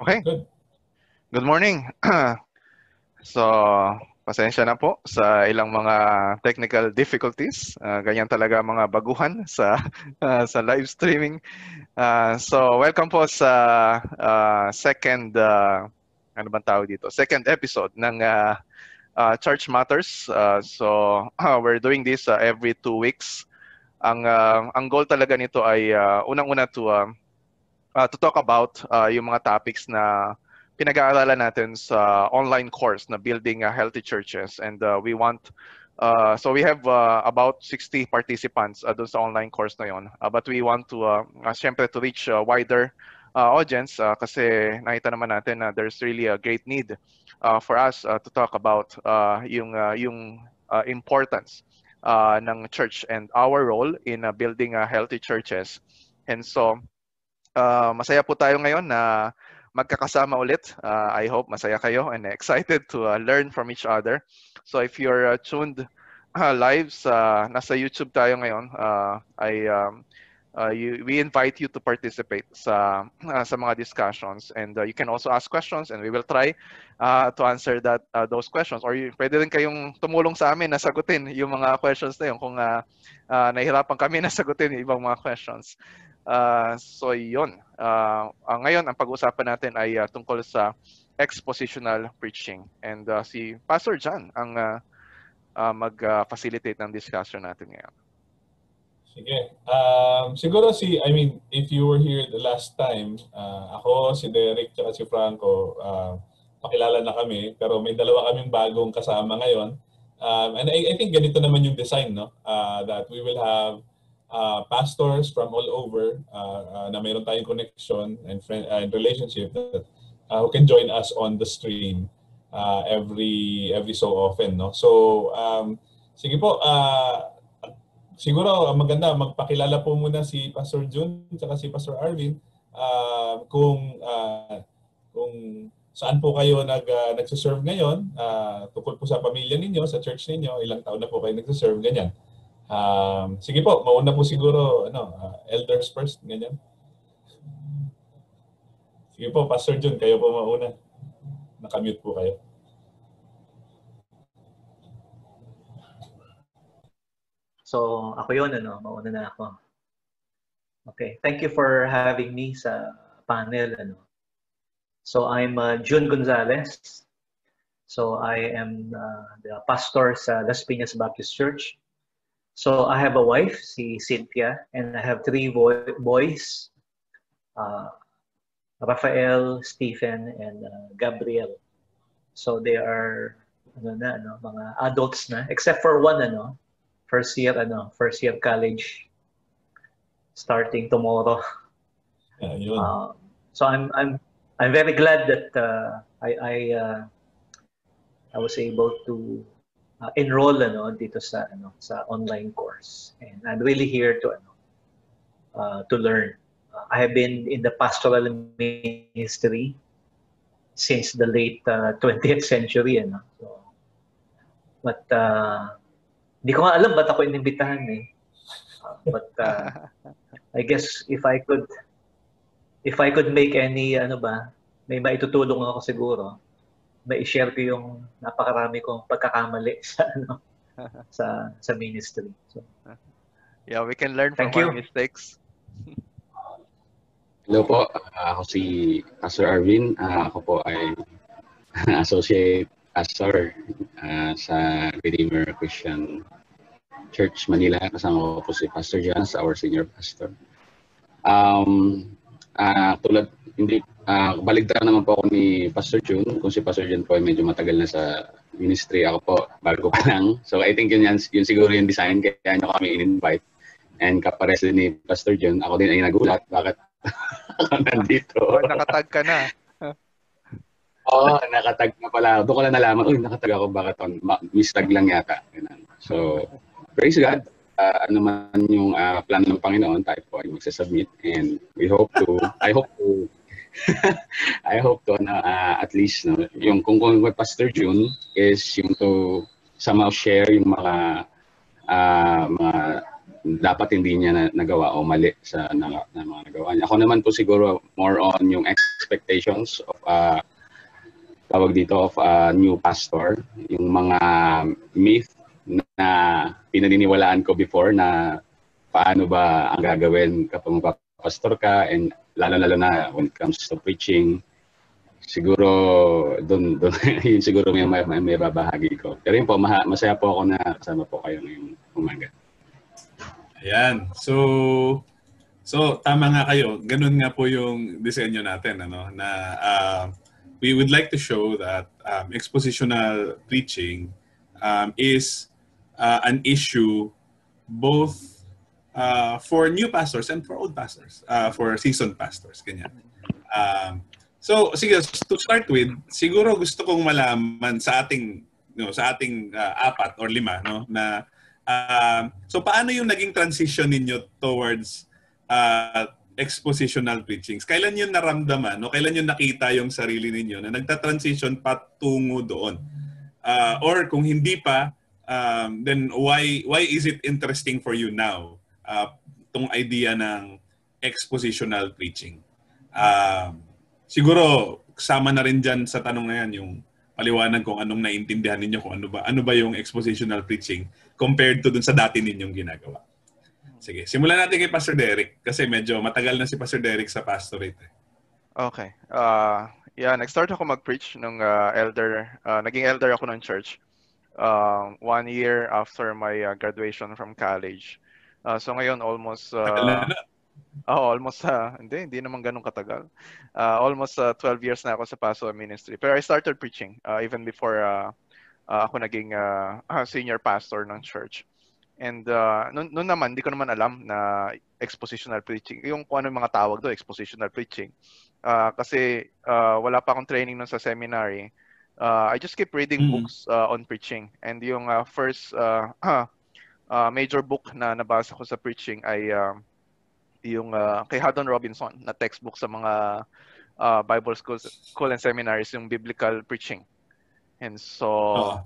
Okay. Good. Good morning. so, pasensya na po sa ilang mga technical difficulties. Uh, ganyan talaga mga baguhan sa uh, sa live streaming. Uh, so, welcome po sa uh, second uh, ano bang tawag dito? Second episode ng uh, uh, Church Matters. Uh, so, uh, we're doing this uh, every two weeks. Ang uh, ang goal talaga nito ay uh, unang-una to uh, uh, to talk about uh, yung mga topics na pinag-aaralan natin sa online course na Building uh, Healthy Churches. And uh, we want, uh, so we have uh, about 60 participants uh, doon sa online course na yon. Uh, but we want to, uh, uh, syempre, to reach a wider uh, audience uh, kasi nakita naman natin na there's really a great need uh, for us uh, to talk about uh, yung, uh, yung uh, importance uh, ng church and our role in uh, building uh, healthy churches. And so, uh, masaya po tayo ngayon na magkakasama ulit. Uh, I hope masaya kayo and excited to uh, learn from each other. So if you're uh, tuned uh, live sa nasa YouTube tayo ngayon, uh, I um, uh, you, we invite you to participate sa uh, sa mga discussions and uh, you can also ask questions and we will try uh, to answer that uh, those questions or you, pwede rin kayong tumulong sa amin na sagutin yung mga questions na yun kung uh, uh, nahihirapan kami na sagutin yung ibang mga questions. Uh, so yun. Uh, uh, ngayon, ang pag-uusapan natin ay uh, tungkol sa expositional preaching. And uh, si Pastor John ang uh, uh, mag-facilitate ng discussion natin ngayon. Sige. Um, siguro si, I mean, if you were here the last time, uh, ako, si Derek, at si Franco, uh, pakilala na kami. Pero may dalawa kaming bagong kasama ngayon. Um, and I, I think ganito naman yung design, no? Uh, that we will have uh, pastors from all over uh, uh, na mayroon tayong connection and friend uh, and relationship that uh, who can join us on the stream uh, every every so often no? So um sige po uh, siguro maganda magpakilala po muna si Pastor June at si Pastor Arvin uh, kung uh, kung saan po kayo nag uh, nagse-serve ngayon uh, tungkol po sa pamilya ninyo sa church ninyo ilang taon na po kayo nagse-serve ganyan Um, sige po, mauna po siguro ano, uh, elders first, ganyan. Sige po, Pastor Jun, kayo po mauna. Nakamute po kayo. So, ako yun, ano, mauna na ako. Okay, thank you for having me sa panel. Ano. So, I'm uh, June Gonzalez. So, I am uh, the pastor sa Las Piñas Baptist Church. So I have a wife, si Cynthia, and I have three boy- boys, uh, Rafael, Stephen, and uh, Gabriel. So they are ano na ano, mga adults na except for one ano, first year ano, first year college starting tomorrow. Yeah, yun. Uh, so I'm I'm I'm very glad that uh, I I uh, I was able to uh, enroll ano dito sa ano sa online course. And I'm really here to ano uh, to learn. Uh, I have been in the pastoral ministry since the late uh, 20th century ano. So but uh, hindi ko nga alam ba't ako inimbitahan eh. Uh, but uh, I guess if I could if I could make any ano ba may maitutulong ako siguro ma-share ko yung napakarami kong pagkakamali sa ano sa sa ministry. So, yeah, we can learn Thank from you. our mistakes. Hello po, uh, ako si Pastor Arvin. Uh, ako po ay associate pastor uh, sa Redeemer Christian Church Manila. Kasama ko po si Pastor John, our senior pastor. Um, uh, tulad, hindi Uh, baligtad naman po ako ni Pastor June. Kung si Pastor June po ay medyo matagal na sa ministry, ako po bago pa lang. So I think yun, yan, yun siguro yung design kaya nyo kami in-invite. And kapares din ni Pastor June, ako din ay nagulat. Bakit ako nandito? Oh, nakatag ka na. Oo, oh, nakatag na pala. Doon ko lang nalaman, uy, nakatag ako, bakit on? Mistag lang yata. So, praise God. Uh, ano man yung uh, plan ng Panginoon, tayo po ay magsasubmit. And we hope to, I hope to I hope to na uh, at least no, yung kung kung Pastor June is yung to somehow share yung mga uh, mga dapat hindi niya na, nagawa o mali sa na, na mga nagawa niya. Ako naman po siguro more on yung expectations of uh, tawag dito of a new pastor, yung mga myth na pinaniniwalaan ko before na paano ba ang gagawin kapag magpapastor ka and lalo-lalo na when it comes to preaching siguro doon doon yun siguro may, may, may babahagi ko. Pero yun po, maha, masaya po ako na kasama po kayo ngayong umaga. Ayan. So, so tama nga kayo. Ganun nga po yung disenyo natin. Ano, na uh, we would like to show that um, expositional preaching um, is uh, an issue both uh, for new pastors and for old pastors, uh, for seasoned pastors. Ganyan. Um, So, sige, to start with, siguro gusto kong malaman sa ating no, sa ating uh, apat or lima no na uh, so paano yung naging transition ninyo towards uh, expositional preachings? Kailan yun naramdaman? No? Kailan yun nakita yung sarili ninyo na nagta-transition patungo doon? Uh, or kung hindi pa, um, then why why is it interesting for you now? Uh, tong idea ng expositional preaching. Um, siguro kasama na rin dyan sa tanong na yan yung paliwanag kung anong naintindihan ninyo kung ano ba ano ba yung expositional preaching compared to dun sa dati ninyong ginagawa. Sige, simulan natin kay Pastor Derek kasi medyo matagal na si Pastor Derek sa pastorate. Eh. Okay. Uh, yeah, nag-start ako mag-preach nung uh, elder, uh, naging elder ako ng church uh, one year after my uh, graduation from college. Uh, so ngayon almost uh, Oh, almost uh, hindi hindi naman ganun katagal. Uh, almost uh, 12 years na ako sa pastoral ministry. Pero I started preaching uh, even before uh, uh, ako naging uh, senior pastor ng church. And uh, noon, noon naman, hindi ko naman alam na expositional preaching. Yung kung ano yung mga tawag doon, expositional preaching. Uh, kasi uh, wala pa akong training noon sa seminary. Uh, I just keep reading mm. books uh, on preaching. And yung uh, first uh, uh, major book na nabasa ko sa preaching ay uh, yung uh, kay Haddon Robinson na textbook sa mga uh, Bible schools, school and seminaries, yung biblical preaching. And so,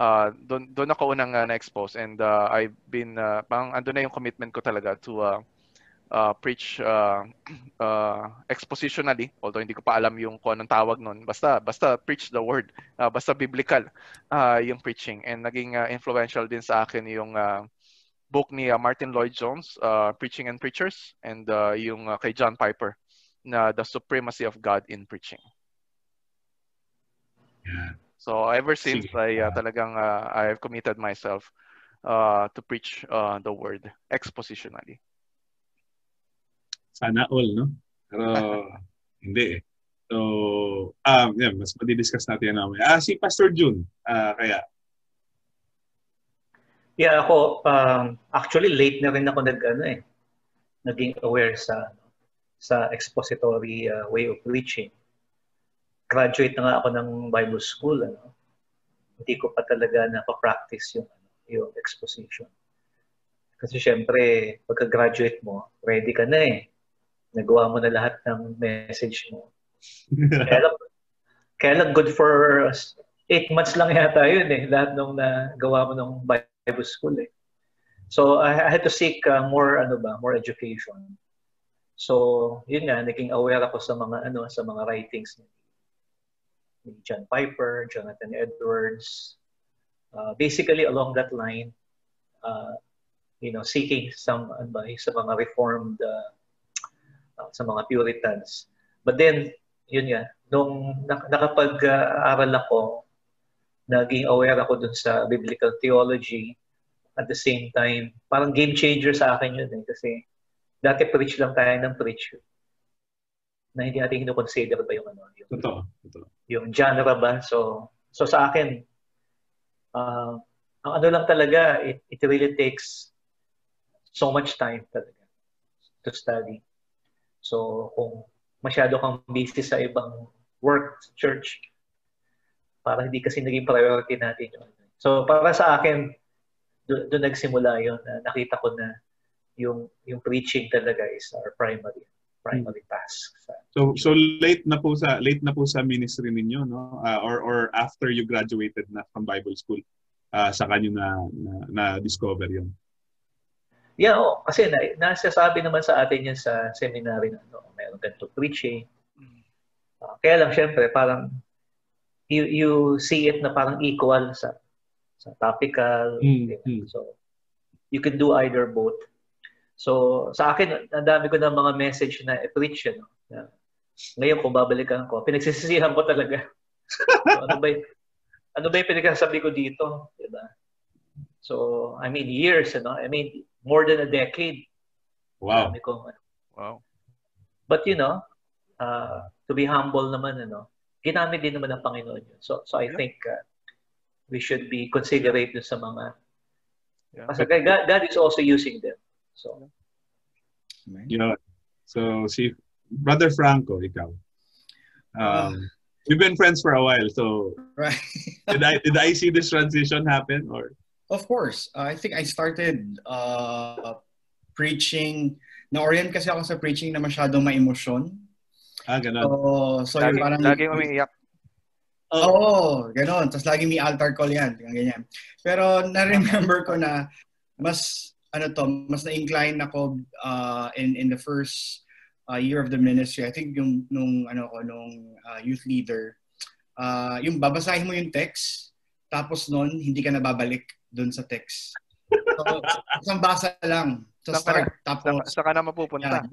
uh, doon doon ako unang uh, na-expose and uh, I've been uh, pang ando na yung commitment ko talaga to uh, uh, preach uh, uh, expositionally although hindi ko pa alam yung kung anong tawag noon basta basta preach the word uh, basta biblical uh, yung preaching and naging uh, influential din sa akin yung uh, book ni uh, Martin Lloyd Jones, uh, Preaching and Preachers, and uh, yung uh, kay John Piper na The Supremacy of God in Preaching. Yeah. So ever since Sige. I uh, talagang uh, I've committed myself uh, to preach uh, the word expositionally. Sana all, no? Pero hindi eh. So, um, yeah, mas madi-discuss natin yan namin. Ah, si Pastor June, uh, kaya Yeah, ako um, actually late na rin ako nag ano eh naging aware sa sa expository uh, way of preaching. Graduate na nga ako ng Bible school ano. Hindi ko pa talaga na-practice yung ano, yung exposition. Kasi syempre, pagka-graduate mo, ready ka na eh. Nagawa mo na lahat ng message mo. kaya, lang, kaya lang good for eight months lang yata yun eh. Lahat nung nagawa mo ng Bible school eh. So I, I had to seek uh, more ano ba, more education. So yun nga naging aware ako sa mga ano sa mga writings ni, ni John Piper, Jonathan Edwards. Uh, basically along that line uh, you know seeking some advice sa mga reformed uh, sa mga Puritans. But then yun nga nung nakapag-aral ako naging aware ako dun sa biblical theology. At the same time, parang game changer sa akin yun eh. Kasi dati preach lang tayo ng preach na hindi natin kinoconsider ba yung ano. Yung, totoo, totoo. Yung genre ba. So, so sa akin, uh, ang ano lang talaga, it, it really takes so much time talaga to study. So, kung masyado kang busy sa ibang work, church, para hindi kasi naging priority natin yun. So para sa akin, doon do nagsimula yun. Na nakita ko na yung yung preaching talaga is our primary primary task. So so late na po sa late na po sa ministry ninyo no uh, or or after you graduated na from Bible school uh, sa kanyo na, na na discover yun. Yeah, oh, kasi na, nasasabi naman sa atin yan sa seminary na ano, meron ganito preaching. Uh, kaya lang, syempre, parang you, you see it na parang equal sa sa topical. Mm-hmm. So, you can do either both. So, sa akin, ang dami ko ng mga message na i-preach. Ano, na, ngayon, kung babalikan ko, pinagsisisihan ko talaga. so, ano ba y- ano ba yung pinagsasabi ko dito? Diba? So, I mean, years, ano? I mean, more than a decade. Wow. Sabi ko, ano. Wow. But you know, uh, to be humble naman, ano, ginamit din naman ng Panginoon yun. So, so I Yeah. think uh, we should be considerate dun sa mga, Yeah. kasi God, God is also using them. So, Yun. So, si Brother Franco, ikaw. Um, we've been friends for a while, so Right. did I did I see this transition happen or Of course. Uh, I think I started uh, preaching. Na-orient kasi ako sa preaching na masyadong ma-emosyon. ah ganun? So, so Lagi, yung parang... lagi umiiyak. Oo, ganon. Tapos lagi may altar call yan. Ganyan. Pero na-remember ko na mas, ano to, mas na-incline ako uh, in, in the first uh, year of the ministry. I think yung nung, ano ko, nung uh, youth leader, uh, yung babasahin mo yung text, tapos nun, hindi ka nababalik dun sa text. So, isang basa lang sa ka start. Sa, Tapos, sa ka na mapupunta. yan.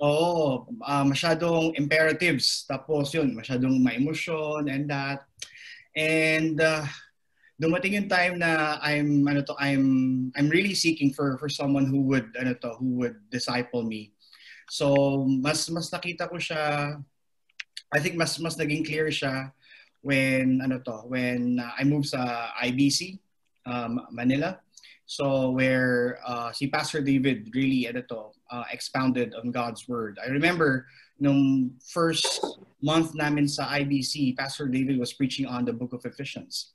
Oo, ah, masyadong imperatives. Tapos yun, masyadong ma-emotion and that. And uh, dumating yung time na I'm ano to I'm I'm really seeking for for someone who would ano to who would disciple me. So mas mas nakita ko siya I think mas mas naging clear siya when ano to when uh, I moved sa IBC um, Manila. So where uh, si Pastor David really ano uh, expounded on God's word. I remember nung first month namin sa IBC, Pastor David was preaching on the book of Ephesians.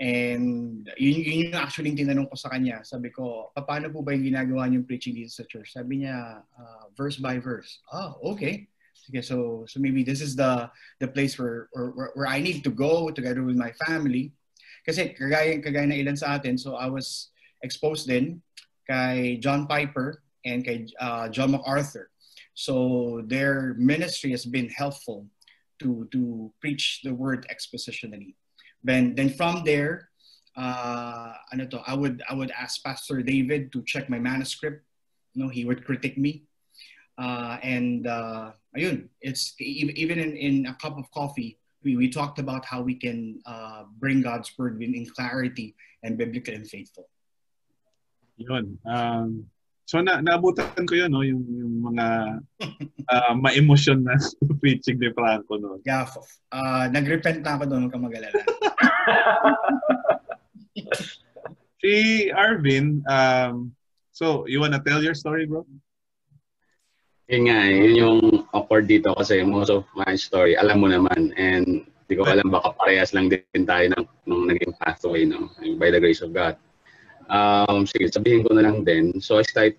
And yun, yun yung actually yung tinanong ko sa kanya. Sabi ko, paano po ba yung ginagawa niyong preaching dito sa church? Sabi niya, uh, verse by verse. Oh, okay. Sige, so so maybe this is the the place where, where where I need to go together with my family. Kasi kagaya kagaya na ilan sa atin, so I was exposed din kay John Piper and kay uh, John MacArthur. So their ministry has been helpful to to preach the word expositionally. Then then from there, uh, ano to, I would I would ask Pastor David to check my manuscript. You know, he would critique me. Uh, and uh, ayun, it's even in, in a cup of coffee, we, we talked about how we can uh, bring God's word in, clarity and biblical and faithful. Yun. Um, so na naabutan ko yun, no, yung, yung mga uh, ma-emotion na preaching ni Franco no. Yeah, uh, nag-repent na ako doon, huwag kang mag-alala. Si Arvin, um, so you wanna tell your story, bro? Yun nga, eh, yun yung awkward dito kasi most of my story, alam mo naman. And di ko alam, baka parehas lang din tayo ng, ng naging pathway, no? By the grace of God. Um, sige, sabihin ko na lang din. So I, start,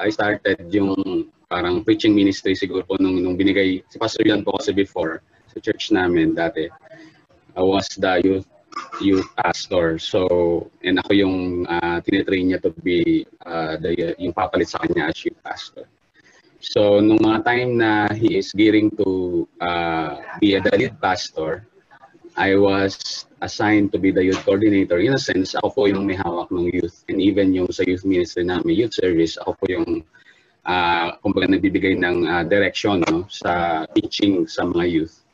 I started yung parang preaching ministry siguro po nung, nung binigay, si Pastor Yan po kasi before, sa church namin dati. I was the youth youth pastor. So, and ako yung uh, tinitrain niya to be uh, the, yung papalit sa kanya as youth pastor. So, nung mga time na he is gearing to uh, be a lead pastor, I was assigned to be the youth coordinator. In a sense, ako po yung may hawak ng youth. And even yung sa youth ministry namin, youth service, ako po yung uh, kumbaga nagbibigay ng uh, direction no, sa teaching sa mga youth.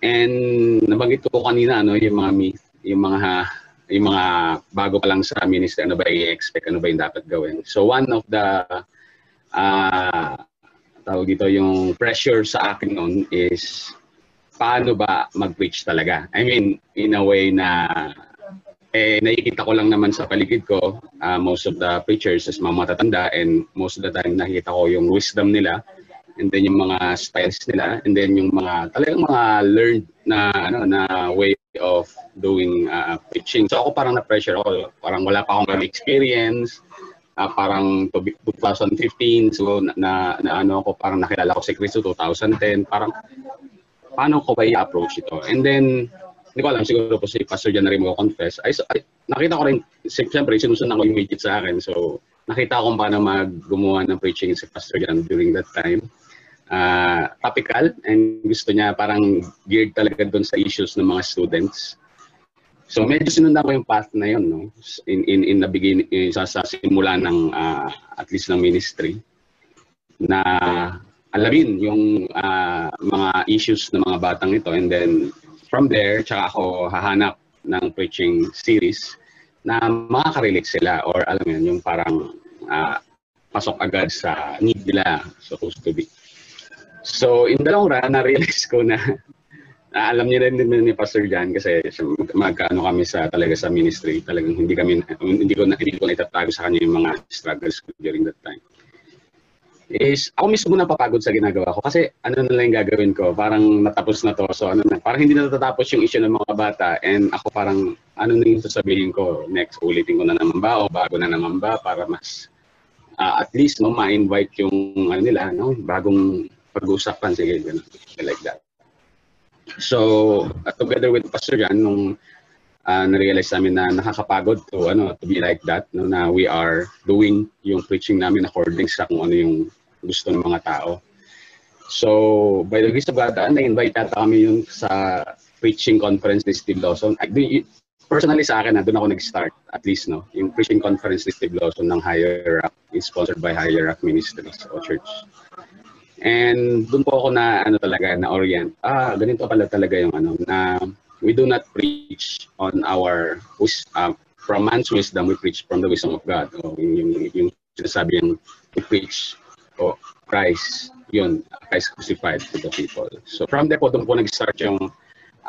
And nabanggit ko kanina ano yung mga myth, yung mga yung mga bago pa lang sa ministry ano ba i-expect ano ba yung dapat gawin. So one of the uh, tawag dito yung pressure sa akin noon is paano ba mag-preach talaga. I mean, in a way na eh, nakikita ko lang naman sa paligid ko, uh, most of the preachers is mga matatanda and most of the time nakikita ko yung wisdom nila and then yung mga styles nila and then yung mga talagang mga learned na ano na way of doing uh, preaching. So ako parang na-pressure ako, parang wala pa akong experience. Uh, parang 2015 so na, na, na ano ako parang nakilala ko si Cristo 2010 parang paano ko ba i-approach ito and then hindi ko alam siguro po si Pastor Jan na rin confess ay, ay nakita ko rin siyempre sinusundan ko yung midget sa akin so nakita ko paano mag gumawa ng preaching si Pastor Jan during that time. Uh, topical and gusto niya parang geared talaga doon sa issues ng mga students. So medyo sinundan ko yung path na yun, no? In, in, in the beginning, sa, sa simula ng, uh, at least ng ministry, na alamin yung uh, mga issues ng mga batang ito. And then from there, tsaka ako hahanap ng preaching series na makaka-relate sila or alam mo yun, yung parang uh, pasok agad sa need nila supposed to be. So, in the long run, na-realize ko na uh, alam niya rin din ni Pastor Jan kasi magkaano kami sa talaga sa ministry, talagang hindi kami hindi ko na hindi ko na itatago sa kanya yung mga struggles ko during that time. Is ako mismo na papagod sa ginagawa ko kasi ano na lang yung gagawin ko parang natapos na to so ano na parang hindi na natatapos yung issue ng mga bata and ako parang ano na yung sasabihin ko next ulitin ko na naman ba o bago na naman ba para mas uh, at least no ma-invite yung ano nila no bagong pag-uusapan sige ganun like that so uh, together with Pastor Jan nung uh, na-realize namin na nakakapagod to ano to be like that no na we are doing yung preaching namin according sa kung ano yung gusto ng mga tao. So, by the grace of God, na-invite yata kami yung sa preaching conference ni Steve Lawson. Personally sa akin, doon ako nag-start, at least, no? Yung preaching conference ni Steve Lawson ng Higher Rock, is sponsored by Higher Rock Ministries o Church. And doon po ako na, ano talaga, na orient. Ah, ganito pala talaga yung ano, na we do not preach on our, uh, from man's wisdom, we preach from the wisdom of God. O, yung, yung, yung sinasabi yung we preach po, Christ, yun, Christ crucified to the people. So from there po, doon po nag-start yung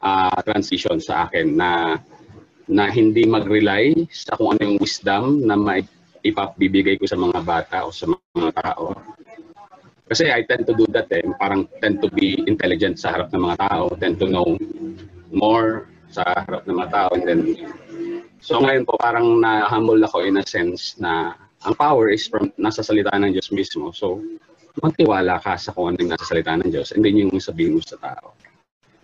uh, transition sa akin na na hindi mag-rely sa kung ano yung wisdom na maipapibigay ko sa mga bata o sa mga tao. Kasi I tend to do that eh. Parang tend to be intelligent sa harap ng mga tao, tend to know more sa harap ng mga tao. And then, so ngayon po parang na-humble ako in a sense na ang power is from nasa salita ng Diyos mismo. So, magtiwala ka sa kung ano yung nasa salita ng Diyos and then yung sabihin mo sa tao.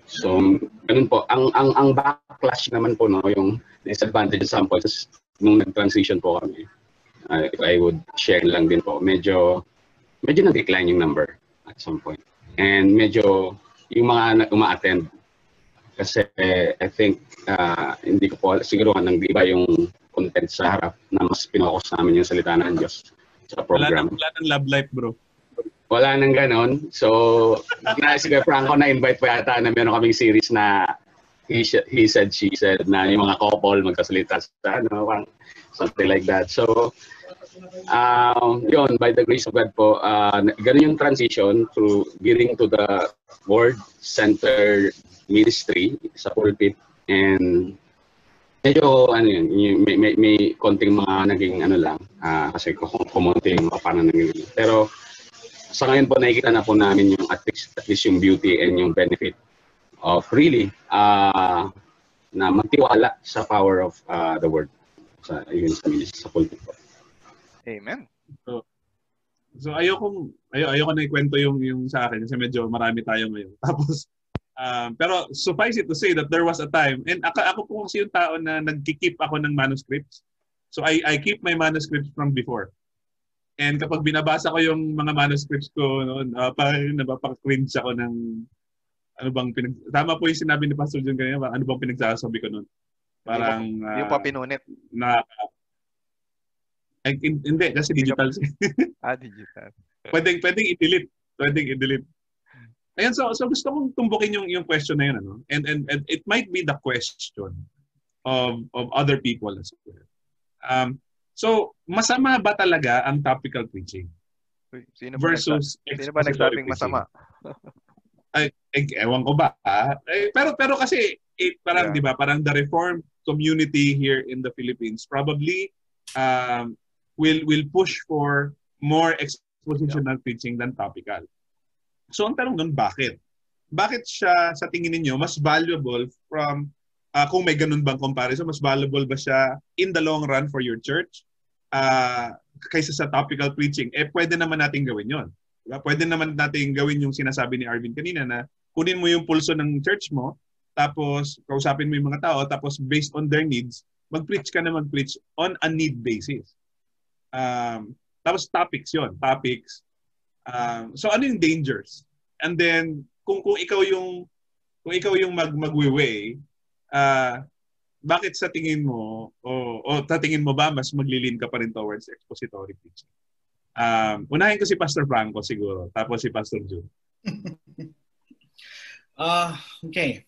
So, ganun po. Ang ang ang backlash naman po no, yung disadvantage sa sample nung nag-transition po kami. Uh, if I would share lang din po, medyo medyo nag-decline yung number at some point. And medyo yung mga uma-attend kasi I think uh, hindi ko po siguro nang di ba yung content sa harap na mas pinokus namin yung salita ng Diyos sa program. Wala nang, wala nang love life, bro. Wala nang ganon. So, na, sige, Franco, na-invite pa yata na meron kaming series na he, he said, she said, na yung mga couple magkasalita sa ano, something like that. So, um, yun, by the grace of God po, uh, ganun yung transition to getting to the word center ministry sa pulpit and medyo ano yun, may, may, may konting mga naging ano lang, uh, kasi kumunti yung mga paano naging. Pero sa ngayon po nakikita na po namin yung at least, at least yung beauty and yung benefit of really uh, na magtiwala sa power of uh, the word sa yun sa sa pulpit po. Amen. So, so ayoko ayo ayoko na ikwento yung yung sa akin kasi medyo marami tayo ngayon. Tapos Um, pero suffice it to say that there was a time, and ako, ako po kasi yung tao na nagkikip ako ng manuscripts. So I, I keep my manuscripts from before. And kapag binabasa ko yung mga manuscripts ko noon, uh, parang napapaka-cringe ako ng ano bang pinag tama po yung sinabi ni Pastor John kanina, ano bang pinagsasabi ko noon? Parang uh, yung pa pinunit. Na ay, hindi kasi digital. ah, digital. pwedeng pwedeng i-delete. Pwedeng i-delete. Ayan, so, so gusto kong tumbukin yung, yung question na yun. Ano? And, and, and it might be the question of, of other people as well. Um, so, masama ba talaga ang topical preaching? Sino ba versus nagsa- sino ba nagsabing masama? ay, ay, ewan ko ba. Ah? Eh, pero pero kasi eh, parang yeah. 'di ba, parang the reformed community here in the Philippines probably um, will will push for more expositional yeah. preaching than topical. So ang tanong nun, bakit? Bakit siya sa tingin ninyo mas valuable from uh, kung may ganun bang comparison, mas valuable ba siya in the long run for your church uh, kaysa sa topical preaching? Eh pwede naman natin gawin 'yon. Diba? Pwede naman natin gawin yung sinasabi ni Arvin kanina na kunin mo yung pulso ng church mo, tapos kausapin mo yung mga tao, tapos based on their needs, mag-preach ka na mag-preach on a need basis. Um, tapos topics yon topics. Um, so ano yung dangers? And then kung kung ikaw yung kung ikaw yung mag magwe-weigh, uh, bakit sa tingin mo o, o sa tingin mo ba mas maglilin ka pa rin towards expository preaching? Um, unahin ko si Pastor Franco siguro, tapos si Pastor June. uh, okay.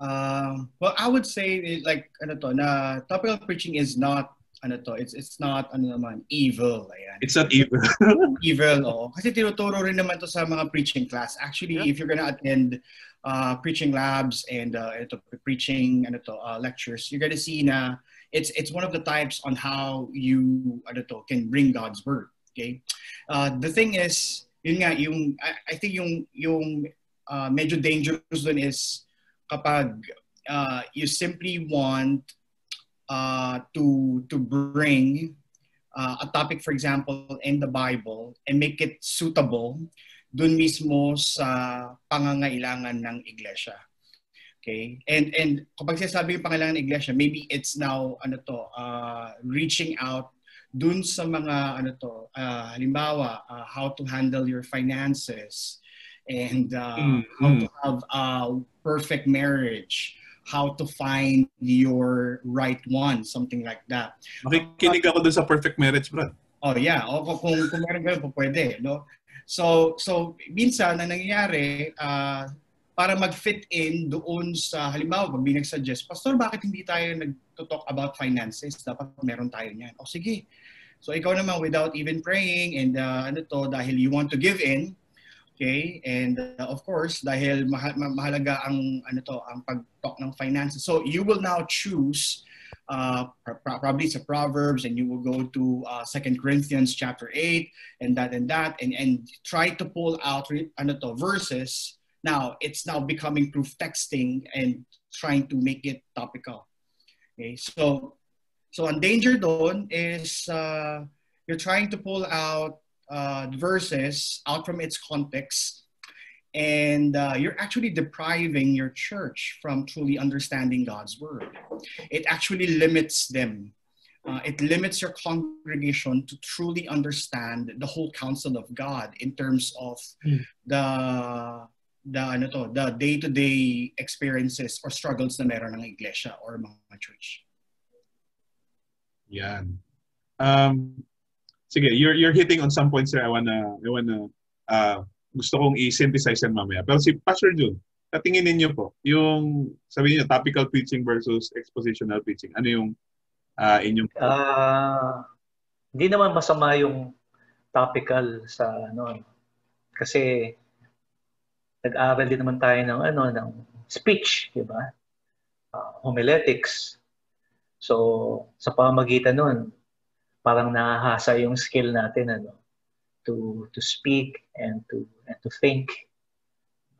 Uh, well, I would say like ano to, na topical preaching is not ano to, it's it's not ano naman evil. Ayan. It's not evil. evil, oh. Kasi tinuturo rin naman to sa mga preaching class. Actually, yeah. if you're gonna attend uh, preaching labs and uh, ito, preaching ano to, uh, lectures, you're gonna see na it's it's one of the types on how you ano to, can bring God's word. Okay? Uh, the thing is, yun nga, yung, I, I think yung, yung uh, medyo dangerous dun is kapag uh, you simply want uh, to to bring uh, a topic, for example, in the Bible and make it suitable dun mismo sa pangangailangan ng iglesia. Okay? And and kapag sinasabi yung pangangailangan ng iglesia, maybe it's now ano to, uh, reaching out dun sa mga ano to, uh, halimbawa, uh, how to handle your finances and uh, mm-hmm. how to have a perfect marriage how to find your right one, something like that. Makikinig ako dun sa perfect marriage, bro. Oh yeah, o kung kung meron ganun po pwede, no? So so minsan na nangyayari uh, para mag-fit in doon sa halimbawa pag binag-suggest, Pastor, bakit hindi tayo nag-talk about finances? Dapat meron tayo niyan. O sige, So ikaw naman without even praying and uh, ano to dahil you want to give in, okay? And uh, of course, dahil mahal mahalaga ang ano to, ang pag-talk ng finances. So you will now choose uh, probably it's a Proverbs and you will go to uh, Second Corinthians chapter 8 and that and that and, and try to pull out ano to, verses. Now, it's now becoming proof texting and trying to make it topical. Okay, so So ang danger doon is uh, you're trying to pull out uh, verses out from its context and uh, you're actually depriving your church from truly understanding God's word. It actually limits them. Uh, it limits your congregation to truly understand the whole counsel of God in terms of mm. the the ano to, the day-to-day experiences or struggles na meron ng iglesia or mga church. Yan. Um, sige, you're you're hitting on some points there. I wanna I wanna uh, gusto kong i-synthesize yan mamaya. Pero si Pastor June, katingin ninyo po, yung sabi niyo topical preaching versus expositional preaching. Ano yung uh, inyong uh, hindi naman masama yung topical sa ano kasi nag-aral din naman tayo ng ano ng speech, di ba? Uh, homiletics. So, sa pamagitan nun, parang nahahasa yung skill natin ano, to to speak and to and to think.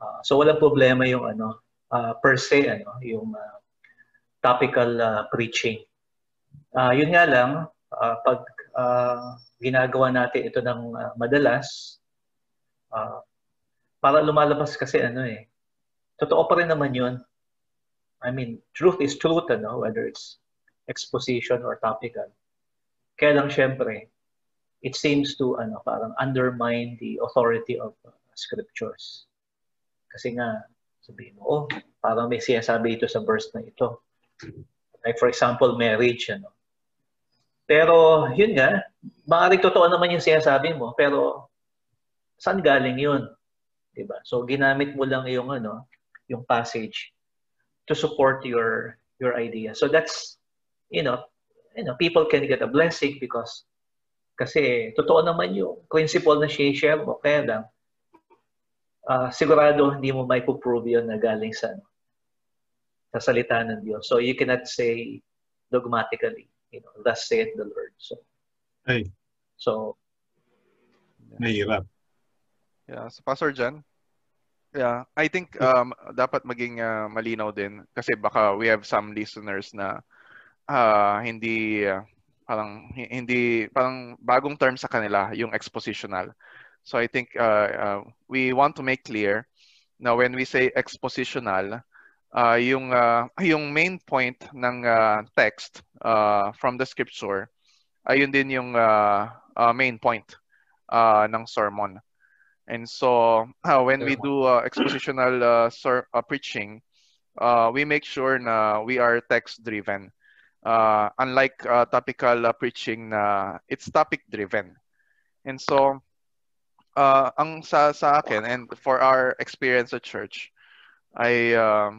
Uh, so walang problema yung ano uh, per se ano yung uh, topical uh, preaching. Uh, yun nga lang uh, pag uh, ginagawa natin ito ng uh, madalas uh, para lumalabas kasi ano eh. Totoo pa rin naman yun. I mean, truth is truth ano whether it's exposition or topical. Kaya lang syempre, it seems to ano parang undermine the authority of uh, scriptures. Kasi nga, sabihin mo, oh, parang may sinasabi ito sa verse na ito. Like for example, marriage, ano. Pero, yun nga, maaaring totoo naman yung sinasabi mo, pero saan galing yun? Diba? So, ginamit mo lang yung, ano, yung passage to support your your idea. So, that's you know, you know, people can get a blessing because kasi totoo naman yung principle na share mo. Kaya lang, uh, sigurado hindi mo may prove yun na galing sa, sa salita ng Diyos. So you cannot say dogmatically, you know, thus saith the Lord. So, Ay. So, Mahirap. Yeah, so Pastor John, yeah, I think um, dapat maging uh, malinaw din kasi baka we have some listeners na uh, hindi uh, parang hindi parang bagong term sa kanila yung expositional. So I think uh, uh, we want to make clear na when we say expositional, uh, yung uh, yung main point ng uh, text uh, from the scripture ayun din yung uh, uh, main point uh, ng sermon. And so uh, when we do uh, expositional uh, ser- uh, preaching, uh, we make sure na we are text driven. Uh, unlike uh, topical uh, preaching na it's topic driven. And so uh, ang sa sa akin and for our experience at church ay uh,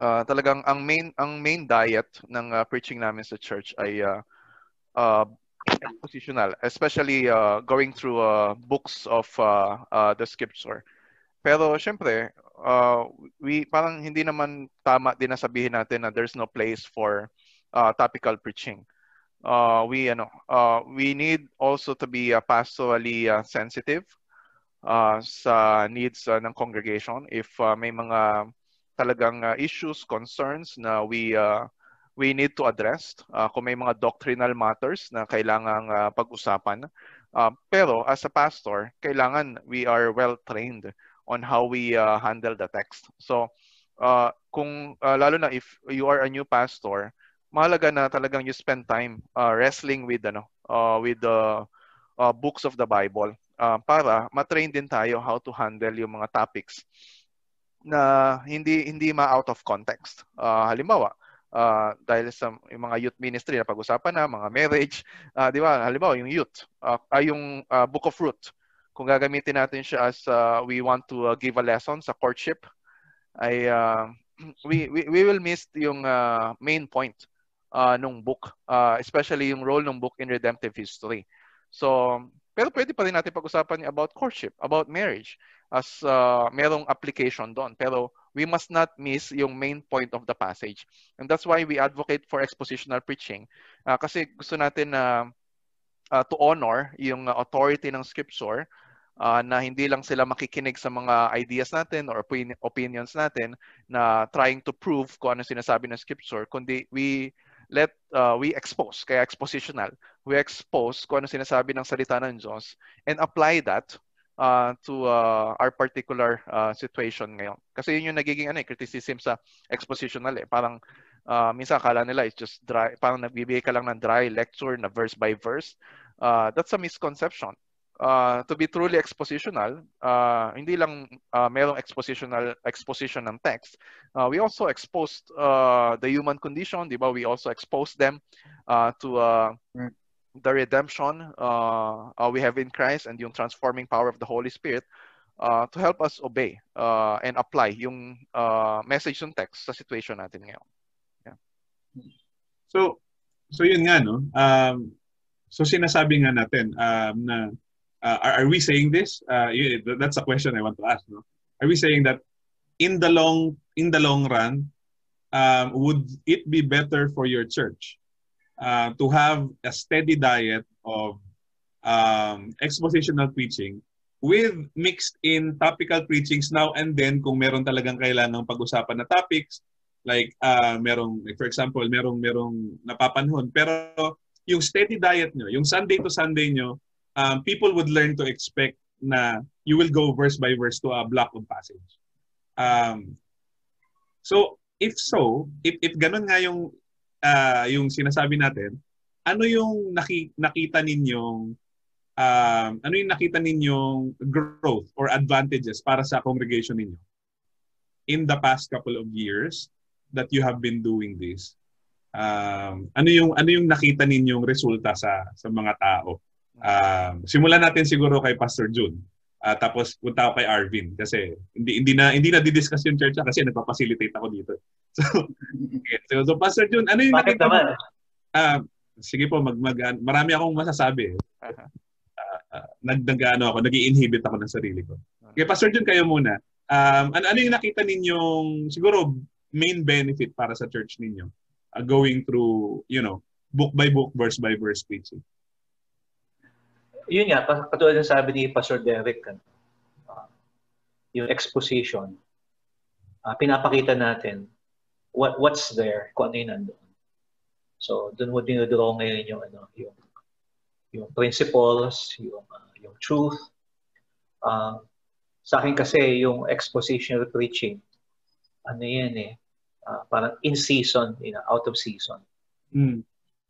uh, talagang ang main ang main diet ng uh, preaching namin sa church ay uh, uh, expositional, especially uh, going through uh, books of uh, uh, the scripture. Pero syempre, uh, we parang hindi naman tama din na sabihin natin na there's no place for uh, topical preaching. Uh, we ano, uh, we need also to be uh, pastorally uh, sensitive uh, sa needs uh, ng congregation if uh, may mga talagang uh, issues, concerns na we uh, we need to address uh, kung may mga doctrinal matters na kailangang uh, pag-usapan. Uh, pero as a pastor, kailangan we are well trained on how we uh, handle the text. So, uh, kung uh, lalo na if you are a new pastor, mahalaga na talagang you spend time uh, wrestling with ano, uh, with the uh, books of the Bible uh, para matrain din tayo how to handle yung mga topics na hindi hindi ma out of context. Uh, halimbawa, uh, dahil sa yung mga youth ministry na pag-usapan na, mga marriage, uh, di ba? Halimbawa, yung youth, uh, ay yung uh, Book of Ruth. Kung gagamitin natin siya as uh, we want to uh, give a lesson sa courtship, ay uh, we, we, we will miss yung uh, main point uh, nung book, uh, especially yung role ng book in redemptive history. So, pero pwede pa rin natin pag-usapan about courtship, about marriage, as uh, merong application doon. Pero we must not miss yung main point of the passage. And that's why we advocate for expositional preaching. Uh, kasi gusto natin na uh, uh, to honor yung authority ng scripture uh, na hindi lang sila makikinig sa mga ideas natin or opinions natin na trying to prove kung ano sinasabi ng scripture, kundi we let uh, we expose, kaya expositional, we expose kung ano sinasabi ng salita ng Diyos and apply that uh, to uh, our particular uh, situation ngayon. Kasi yun yung nagiging ano, eh, criticism sa expositional eh. Parang uh, minsan akala nila it's just dry, parang nagbibigay ka lang ng dry lecture na verse by verse. Uh, that's a misconception. Uh, to be truly expositional, uh, hindi lang uh, merong expositional exposition ng text. Uh, we also exposed uh, the human condition, di ba? We also exposed them uh, to uh, the redemption uh, uh, we have in Christ and yung transforming power of the Holy Spirit uh, to help us obey uh, and apply yung uh, message ng text sa situation natin ngayon. Yeah. So, so yun nga, no? Um, so sinasabi nga natin um, na uh, are, are we saying this? Uh, that's a question I want to ask. No? Are we saying that in the long in the long run, um, would it be better for your church uh, to have a steady diet of um, expositional preaching with mixed in topical preachings now and then kung meron talagang kailangang pag-usapan na topics like uh, merong like for example merong merong napapanhon pero yung steady diet nyo yung Sunday to Sunday nyo um, people would learn to expect na you will go verse by verse to a block of passage. Um, so, if so, if, if ganun nga yung, uh, yung sinasabi natin, ano yung naki, nakita ninyong um, ano yung nakita ninyong growth or advantages para sa congregation ninyo in the past couple of years that you have been doing this? Um, ano yung ano yung nakita ninyong resulta sa sa mga tao Um, simulan natin siguro kay Pastor June. Uh, tapos punta ako kay Arvin kasi hindi hindi na hindi na di-discuss yung church kasi nagpa-facilitate ako dito. So, okay. so, so Pastor June, ano yung Bakit naman? Uh, sige po, mag, mag marami akong masasabi. Uh, uh, nag, nag ano ako, nag-inhibit ako ng sarili ko. Okay, Pastor June, kayo muna. Um, ano, ano yung nakita ninyong siguro main benefit para sa church ninyo uh, going through, you know, book by book, verse by verse preaching? Yun nga, katulad ng sabi ni Pastor Derek, uh, yung exposition, uh, pinapakita natin what what's there, kung ano yung nandoon. So, doon mo dinodraw ngayon yung, ano, yung, yung principles, yung, uh, yung truth. Uh, sa akin kasi, yung expositional preaching, ano yan eh, uh, parang in season, you know, out of season. Mm.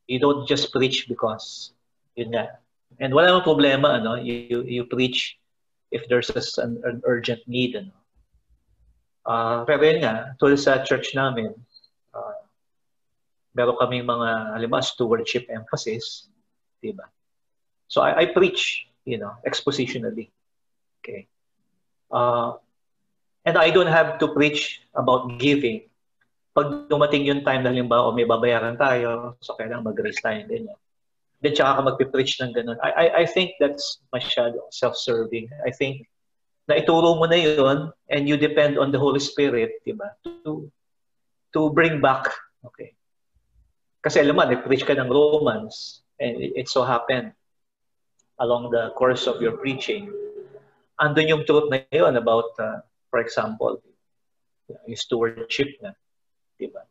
You don't just preach because yun nga. And wala namang problema ano, you you preach if there's a, an, an urgent need ano. Uh, pero yun nga, tulad sa church namin, uh, meron kami mga halimbawa stewardship emphasis, di ba? So I, I preach, you know, expositionally. Okay. Uh, and I don't have to preach about giving. Pag dumating yung time na halimbawa o may babayaran tayo, so kailangan mag-raise tayo din. Then tsaka ka magpipreach ng ganun. I, I, I think that's masyado self-serving. I think na ituro mo na yun and you depend on the Holy Spirit, di ba? To, to bring back. Okay. Kasi alam mo, nag-preach ka ng Romans and it, it so happened along the course of your preaching, andun yung truth na yun about, uh, for example, yung stewardship na. Di ba?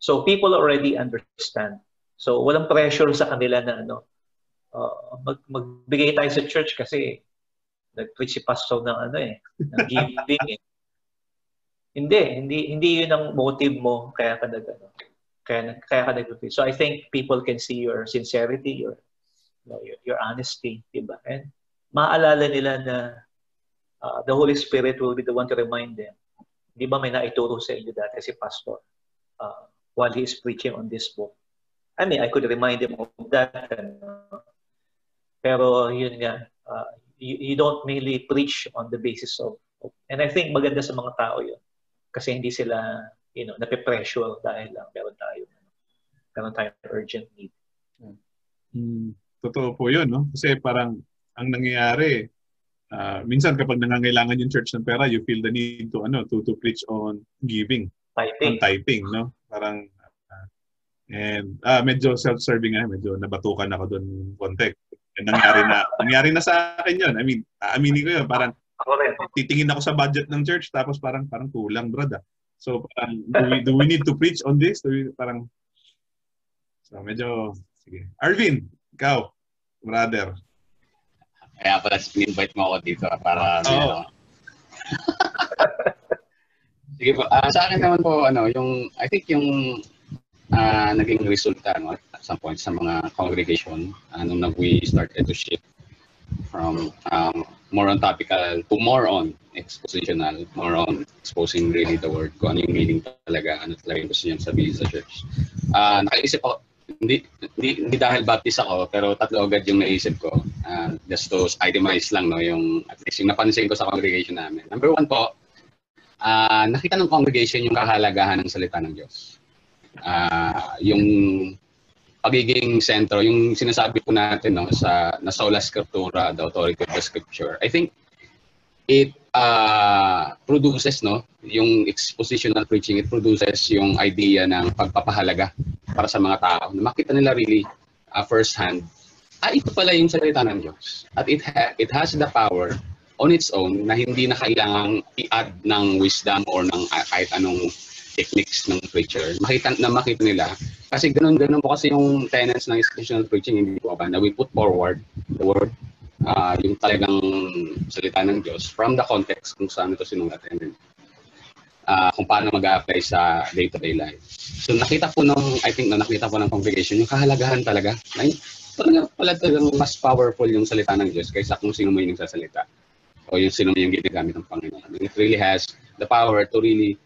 So people already understand. So walang pressure sa kanila na ano, uh, mag, magbigay tayo sa church kasi nag-preach si pastor ng ano eh, ng giving eh. Hindi, hindi hindi 'yun ang motive mo kaya ka nag ano, kaya kaya ka nag So I think people can see your sincerity, your you know, your, your honesty, 'di ba? And maalala nila na uh, the Holy Spirit will be the one to remind them. Di ba may naituro sa inyo dati si pastor uh, while he is preaching on this book? I mean, I could remind him of that. Pero yun nga, uh, you, you don't merely preach on the basis of, of and I think maganda sa mga tao yun kasi hindi sila you know nape-pressure dahil lang meron tayo meron tayong urgent need. Hmm. Totoo po 'yun, no? Kasi parang ang nangyayari uh, minsan kapag nangangailangan yung church ng pera, you feel the need to ano to to preach on giving, typing, on typing, no? And uh, medyo self-serving nga, medyo nabatukan ako doon konti. And nangyari na, nangyari na sa akin yun. I mean, aaminin ko yun. Parang, titingin ako sa budget ng church, tapos parang, parang kulang, brad. Ah. So, parang, do we, do we need to preach on this? Do we, parang, so, medyo, sige. Arvin, ikaw, brother. Kaya pala, invite mo ako dito para, oh. ano, Sige po. Uh, sa akin naman po, ano, yung, I think yung uh, naging resulta, no, at some point sa mga congregation uh, nung nag we started to shift from um, more on topical to more on expositional, more on exposing really the word, kung ano yung meaning talaga, ano talaga yung gusto niyang sabihin sa church. Uh, nakaisip ako, hindi, hindi, hindi dahil baptist ako, pero tatlo agad yung naisip ko. Uh, just to itemize lang, no, yung, at least yung napansin ko sa congregation namin. Number one po, uh, nakita ng congregation yung kahalagahan ng salita ng Diyos. Uh, yung pagiging sentro, yung sinasabi po natin no, sa na sola scriptura, the authority of the scripture, I think it uh, produces no, yung expositional preaching, it produces yung idea ng pagpapahalaga para sa mga tao. Na makita nila really uh, first hand, ah, ito pala yung salita ng Diyos. At it, ha- it has the power on its own na hindi na kailangang i-add ng wisdom or ng kahit anong techniques ng preacher. Makita na makita nila kasi ganun ganun po kasi yung tenets ng institutional preaching hindi po ba na we put forward the word uh, yung talagang salita ng Diyos from the context kung saan ito sinulat and uh, kung paano mag-apply sa day-to-day life. So nakita po nung, I think na nakita po ng congregation yung kahalagahan talaga na talaga pala talagang mas powerful yung salita ng Diyos kaysa kung sino man yung sasalita o yung sino man yung ginagamit ng Panginoon. It really has the power to really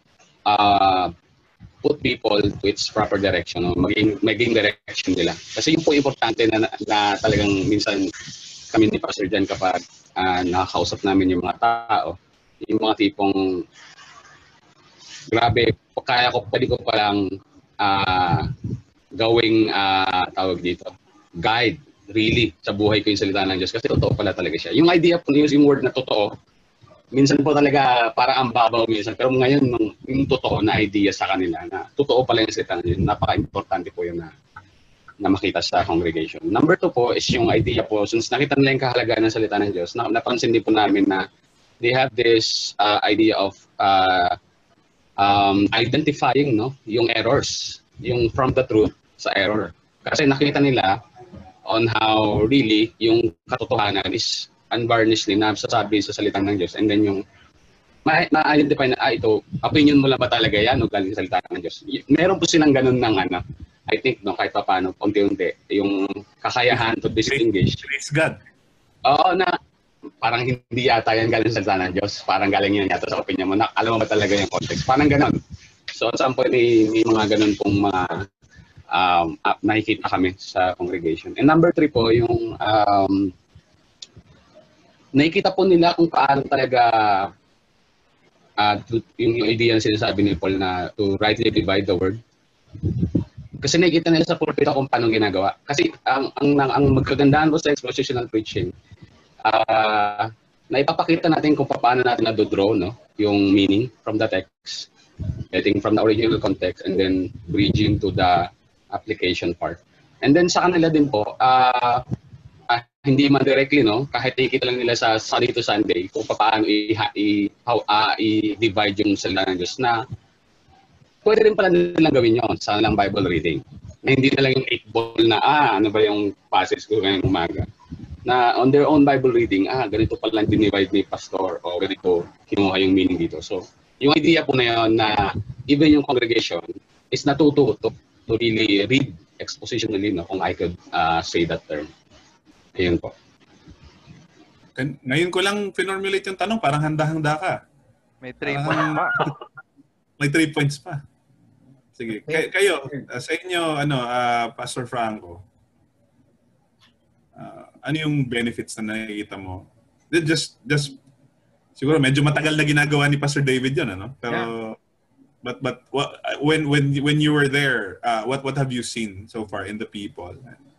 uh, put people to its proper direction, no? maging, maging direction nila. Kasi yung po importante na, na talagang minsan kami ni Pastor Jan kapag uh, nakakausap namin yung mga tao, yung mga tipong grabe, kaya ko, pwede ko palang uh, gawing uh, tawag dito, guide really sa buhay ko yung salita ng Diyos kasi totoo pala talaga siya. Yung idea po, yung word na totoo, minsan po talaga para ang babaw minsan. Pero ngayon, nung, yung totoo na idea sa kanila na totoo pala yung salita yun, napaka-importante po yun na, na makita sa congregation. Number two po is yung idea po, since nakita nila yung kahalagahan ng salita ng Diyos, na, napansin din po namin na they have this uh, idea of uh, um, identifying no yung errors, yung from the truth sa error. Kasi nakita nila on how really yung katotohanan is unvarnishedly na sasabi sa salita ng Diyos and then yung ma-identify na, ah, ito, opinion mo lang ba talaga yan o galing sa salita ng Diyos? Meron po silang ganun ng ano, I think no kahit pa paano unti-unti yung kakayahan to distinguish. Praise God. Oo na parang hindi yata yan galing sa salita ng Diyos. Parang galing yan yata sa opinion mo. Na, alam mo ba talaga yung context? Parang ganon. So at some point, may, may mga ganon pong mga um, uh, nakikita kami sa congregation. And number three po, yung um, nakikita po nila kung paano talaga uh, yung, idea na sinasabi ni Paul na to rightly divide the word. Kasi nakikita nila sa pulpito kung paano ginagawa. Kasi ang ang ang, ang magkagandahan po sa expositional preaching, uh, na ipapakita natin kung paano natin na-draw no, yung meaning from the text, getting from the original context and then bridging to the application part. And then sa kanila din po, uh, hindi man directly, no, kahit nakikita lang nila sa Sunday to Sunday kung paano i, i, how, uh, i-divide yung salita ng Diyos na pwede rin pala nilang gawin yun sa lang Bible reading. Na hindi na lang yung eight ball na, ah, ano ba yung passage ko ngayong umaga. Na on their own Bible reading, ah, ganito pala dinivide ni pastor o ganito kinuha yung meaning dito. So, yung idea po na yun na even yung congregation is natuto to, to really read expositionally, no, kung I could uh, say that term. Ayun po. Ngayon ko lang finormulate yung tanong, parang handa-handa ka. May 3 points pa. May 3 points pa. Sige. Kay- kayo, uh, sa inyo, ano, uh, Pastor Franco, uh, ano yung benefits na nakikita mo? Just, just, siguro medyo matagal na ginagawa ni Pastor David yun, ano? Pero, yeah. but, but, what, when, when, when you were there, uh, what, what have you seen so far in the people?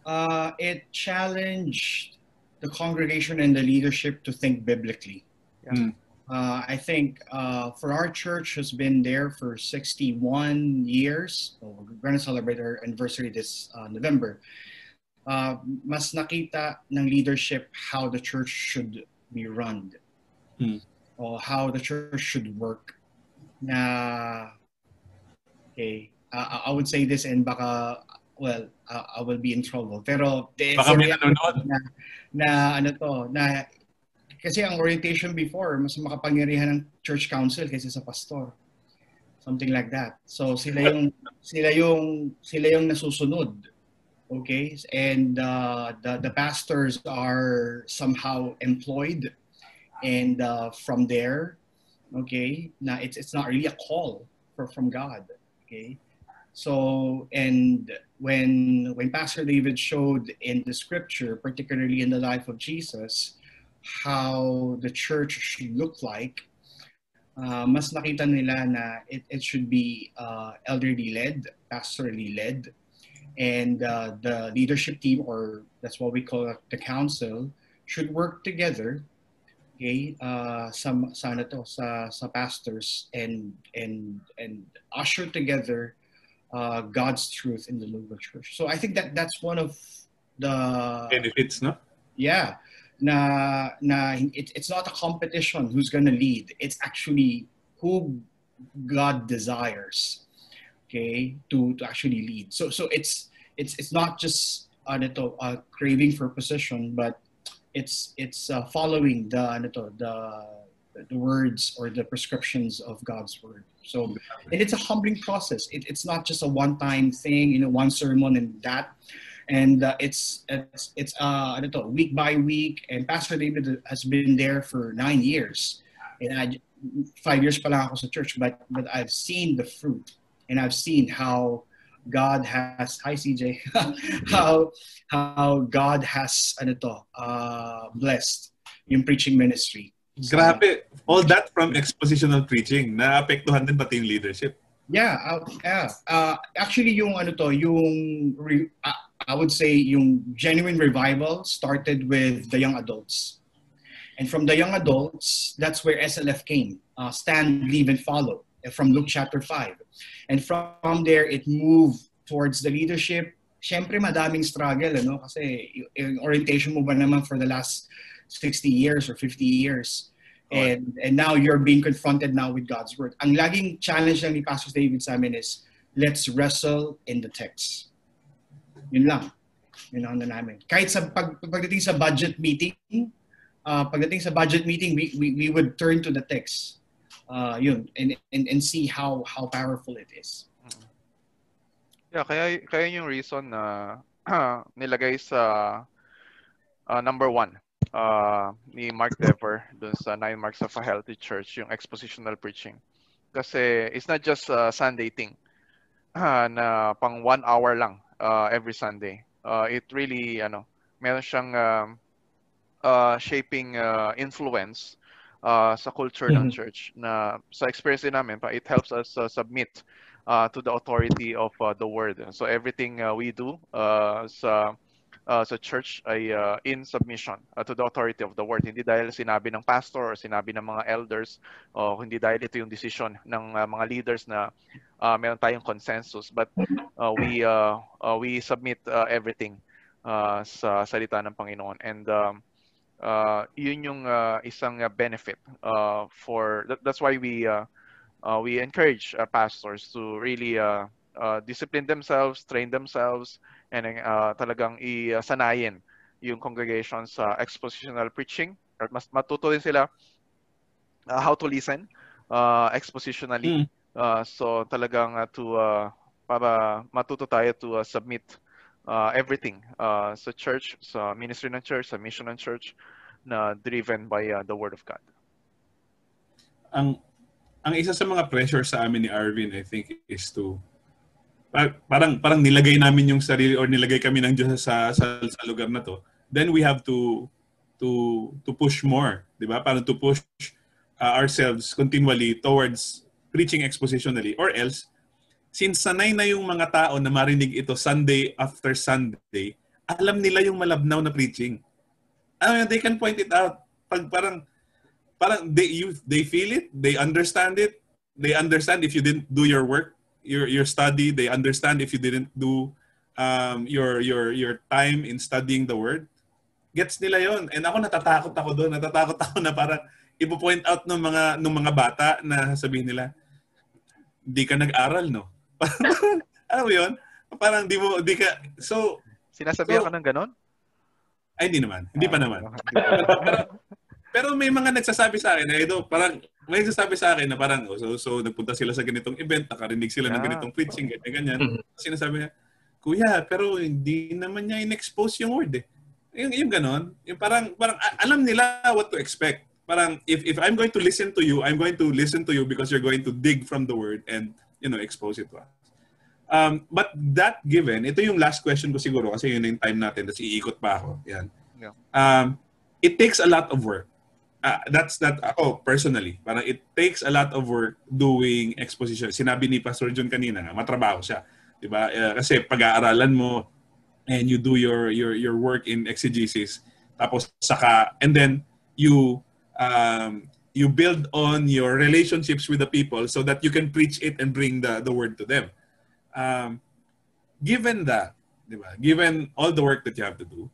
Uh, it challenged the congregation and the leadership to think biblically. Yeah. Uh, I think uh, for our church has been there for 61 years. Oh, we're going to celebrate our anniversary this uh, November. Uh, mas nakita ng leadership how the church should be run hmm. or how the church should work. Na, okay, uh, I would say this and baka well, uh, I will be in trouble. Pero Baka may nanonood. Na, na ano to, na kasi ang orientation before, mas makapangyarihan ng church council kaysa sa pastor. Something like that. So sila yung sila yung sila yung nasusunod. Okay? And uh, the the pastors are somehow employed and uh, from there, okay, na it's it's not really a call for from God. Okay? So and when when Pastor David showed in the scripture, particularly in the life of Jesus, how the church should look like, uh, mas nakita nila na it, it should be uh, elderly led, pastorally led, and uh, the leadership team, or that's what we call the council, should work together okay uh to sa sa pastors and and and usher together uh, God's truth in the local church. So I think that that's one of the benefits, no? Yeah, na na it, it's not a competition who's going to lead. It's actually who God desires, okay, to to actually lead. So so it's it's it's not just ano to, uh, craving for position, but it's it's uh, following the ano the the words or the prescriptions of God's word. So, and it's a humbling process. It, it's not just a one-time thing, you know, one sermon and that. And uh, it's it's it's uh know, week by week. And Pastor David has been there for nine years, and I five years pa lang ako sa church, but but I've seen the fruit, and I've seen how God has hi CJ how how God has ano to, uh, blessed yung preaching ministry Grabe. All that from expositional preaching. Naapektuhan din pati yung leadership. Yeah, uh, yeah. Uh, actually, yung ano to, yung re, uh, I would say yung genuine revival started with the young adults. And from the young adults, that's where SLF came. Uh, stand, believe, and follow uh, from Luke chapter 5. And from there, it moved towards the leadership. Siyempre, madaming struggle, ano? Kasi yung orientation mo ba naman for the last 60 years or 50 years. And and now you're being confronted now with God's word. Ang laging challenge lang ni Pastor David sa amin is let's wrestle in the text. Yun lang. Yun ang namin. Kahit sa pag, pagdating sa budget meeting, uh, pagdating sa budget meeting, we, we, we would turn to the text. Uh, yun, and, and, and see how, how powerful it is. Yeah, kaya kaya yung reason na nilagay sa uh, number one uh, ni Mark Dever dun sa Nine Marks of a Healthy Church, yung expositional preaching. Kasi it's not just a Sunday thing uh, na pang one hour lang uh, every Sunday. Uh, it really, ano, meron siyang uh, uh, shaping uh, influence uh, sa culture mm-hmm. ng church na sa experience din namin pa it helps us uh, submit uh, to the authority of uh, the word so everything uh, we do uh, sa uh, sa church ay uh, in submission uh, to the authority of the word. Hindi dahil sinabi ng pastor or sinabi ng mga elders o hindi dahil ito yung decision ng uh, mga leaders na uh, meron tayong consensus but uh, we uh, uh, we submit uh, everything uh, sa salita ng Panginoon and um, uh, yun yung uh, isang uh, benefit uh, for that, that's why we uh, uh, we encourage uh, pastors to really uh, uh, discipline themselves, train themselves and uh, talagang isanayin yung congregation sa expositional preaching at mas matuto din sila uh, how to listen uh, expositionally. Mm. Uh, so talagang uh, to uh, para matuto tayo to uh, submit uh, everything uh, sa church, sa ministry ng church, sa mission ng church na driven by uh, the word of God. Ang ang isa sa mga pressure sa amin ni Arvin I think is to parang parang nilagay namin yung sarili or nilagay kami ng Diyos sa sa, sa lugar na to. Then we have to to to push more di ba? Para to push uh, ourselves continually towards preaching expositionally. Or else since sanay na yung mga tao na marinig ito Sunday after Sunday alam nila yung malabnaw na preaching. Mean, they can point it out. Pag parang parang they you they feel it they understand it they understand if you didn't do your work your your study. They understand if you didn't do um, your your your time in studying the word. Gets nila yon. And ako natatakot ako doon. Natatakot ako na parang ipo-point out ng mga ng mga bata na sabihin nila, di ka nag-aral, no? ano mo yun? Parang di mo, di ka, so... Sinasabihan so, ka ng ganon? Ay, hindi naman. Hindi pa naman. pero, pero may mga nagsasabi sa akin, eh, ito, parang may nagsasabi sa akin na parang, oh, so, so nagpunta sila sa ganitong event, nakarinig sila yeah. ng ganitong preaching, ganyan, ganyan. Mm-hmm. Sinasabi niya, Kuya, pero hindi naman niya in-expose yung word eh. Yung, yung ganon, yung parang, parang alam nila what to expect. Parang, if, if I'm going to listen to you, I'm going to listen to you because you're going to dig from the word and, you know, expose it to us. Um, but that given, ito yung last question ko siguro kasi yun yung time natin, tapos iikot pa ako. Yan. Yeah. Um, it takes a lot of work uh, that's that ako personally parang it takes a lot of work doing exposition. Sinabi ni Pastor John kanina matrabaho siya di ba? Uh, kasi pag-aaralan mo and you do your your your work in exegesis tapos saka and then you um, you build on your relationships with the people so that you can preach it and bring the the word to them. Um, given that di ba? Given all the work that you have to do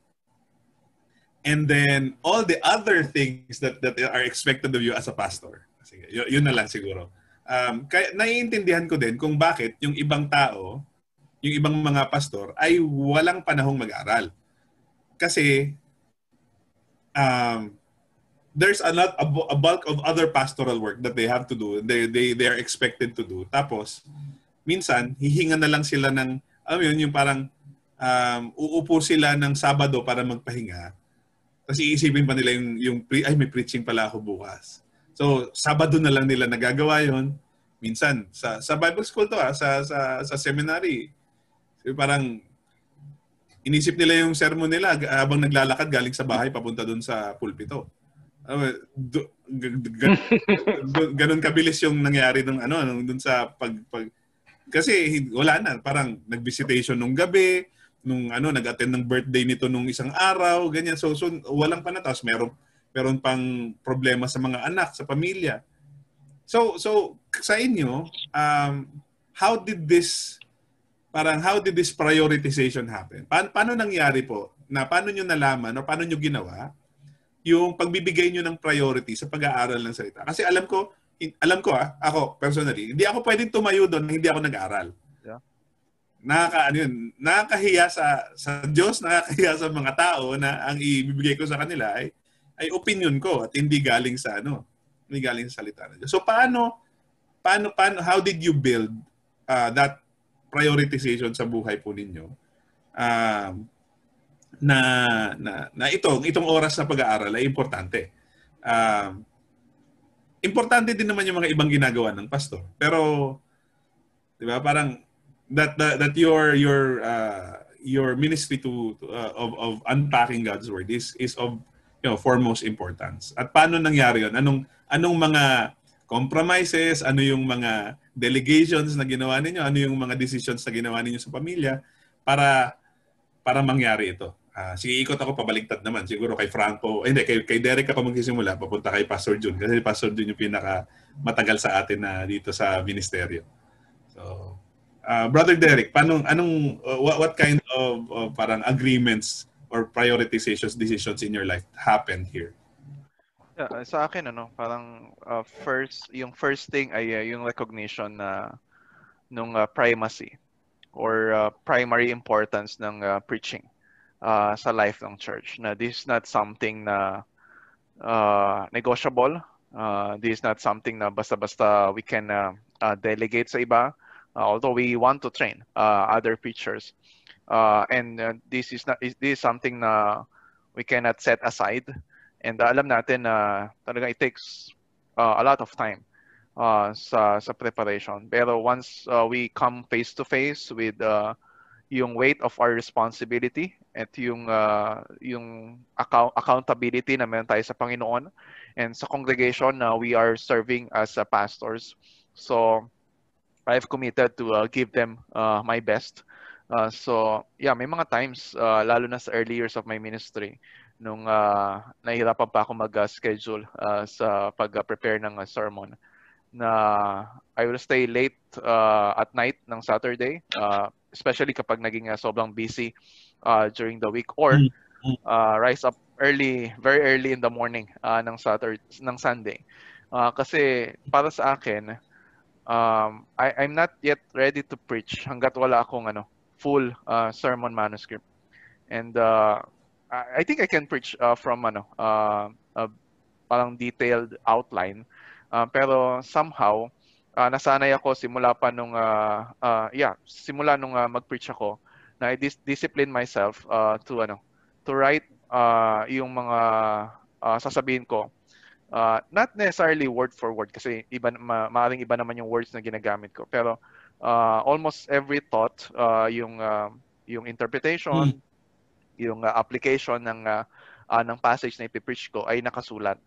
and then all the other things that that are expected of you as a pastor. Sige, y- yun na lang siguro. Um, kaya naiintindihan ko din kung bakit yung ibang tao, yung ibang mga pastor ay walang panahong mag-aral. Kasi um, there's a lot a, a bulk of other pastoral work that they have to do. They they they are expected to do. Tapos minsan hihinga na lang sila ng alam yun, yung parang um, uupo sila ng Sabado para magpahinga tapos iisipin pa nila yung, yung pre, ay may preaching pala ako bukas. So, Sabado na lang nila nagagawa yon Minsan, sa, sa Bible school to ha, ah, sa, sa, sa seminary, parang inisip nila yung sermon nila habang naglalakad galing sa bahay papunta doon sa pulpito. Uh, ganun kabilis yung nangyari nung ano nung doon sa pag, pag kasi wala na parang nag-visitation nung gabi nung ano nag-attend ng birthday nito nung isang araw, ganyan. So, so walang pa na tapos meron meron pang problema sa mga anak, sa pamilya. So so sa inyo, um, how did this parang how did this prioritization happen? Pa- paano nangyari po? Na paano niyo nalaman o paano niyo ginawa yung pagbibigay niyo ng priority sa pag-aaral ng salita? Kasi alam ko, alam ko ah, ako personally, hindi ako pwedeng tumayo doon hindi ako nag-aaral nakaka ano yun, nakakahiya sa sa Diyos, nakakahiya sa mga tao na ang ibibigay ko sa kanila ay ay opinion ko at hindi galing sa ano, hindi galing sa salita ng Diyos. So paano paano paano how did you build uh, that prioritization sa buhay po ninyo um, na, na, na itong, itong oras na pag-aaral ay importante. Um, importante din naman yung mga ibang ginagawa ng pastor. Pero, di ba, parang that, that, that your, your, uh, your ministry to, uh, of, of unpacking God's Word is, is of you know, foremost importance. At paano nangyari yon Anong, anong mga compromises, ano yung mga delegations na ginawa ninyo, ano yung mga decisions na ginawa ninyo sa pamilya para para mangyari ito. Uh, sige, ikot ako pabaligtad naman. Siguro kay Franco, eh, hindi, kay, kay Derek ako magsisimula, papunta kay Pastor June. Kasi Pastor June yung pinaka matagal sa atin na dito sa ministeryo. So, uh, Brother Derek, paano, anong, uh, what, what kind of, of parang agreements or prioritizations, decisions in your life happened here? Yeah, sa akin ano, parang uh, first yung first thing ay uh, yung recognition na nung uh, primacy or uh, primary importance ng uh, preaching uh, sa life ng church. Na this is not something na uh, negotiable. Uh, this is not something na basta-basta we can uh, uh, delegate sa iba. Uh, although we want to train uh, other preachers. Uh, and this is not this is something na we cannot set aside And alam natin na talaga it takes a lot of time sa sa preparation. Pero once we come face to face with yung weight of our responsibility at yung uh, yung account accountability na meron tayo sa Panginoon and sa congregation na uh, we are serving as uh, pastors. So I've committed to uh, give them uh, my best. Uh, so yeah, may mga times uh, lalo na sa early years of my ministry nung uh, nahihirapan pa ako mag-schedule uh, sa pag-prepare ng uh, sermon na I will stay late uh, at night ng Saturday, uh, especially kapag naging uh, sobrang busy uh, during the week or uh, rise up early, very early in the morning uh, ng Saturday, ng Sunday. Uh, kasi para sa akin, um, I, I'm not yet ready to preach hanggat wala akong ano, full uh, sermon manuscript. And uh, I think I can preach uh, from ano, uh, uh, parang detailed outline. Uh, pero somehow, uh, nasanay ako simula pa nung, uh, uh, yeah, simula nung uh, mag-preach ako, na I dis- discipline myself uh, to, ano, to write uh, yung mga uh, sasabihin ko. Uh, not necessarily word for word kasi iba ma- maaring iba naman yung words na ginagamit ko pero uh, almost every thought uh, yung uh, yung interpretation mm yung uh, application ng uh, uh, ng passage na ipipreach ko ay nakasulat.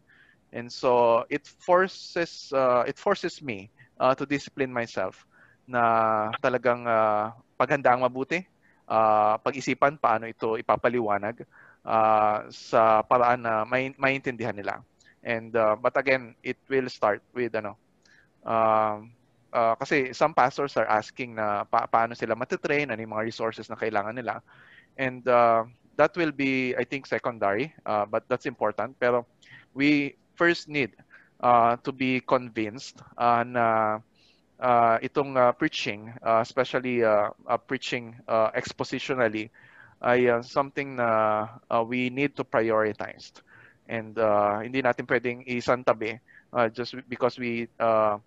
And so it forces uh, it forces me uh, to discipline myself na talagang uh, paghandaang mabuti, uh, pag-isipan paano ito ipapaliwanag uh, sa paraan na may maintindihan nila. And uh, but again, it will start with ano uh, uh, kasi some pastors are asking na pa- paano sila matitrain, ano yung mga resources na kailangan nila. And uh, that will be, I think, secondary, uh, but that's important. Pero we first need uh, to be convinced uh, na uh, itong uh, preaching, uh, especially uh, uh, preaching uh, expositionally, ay uh, something na uh, we need to prioritize. And uh, hindi natin pwedeng isantabi uh, just because we uh,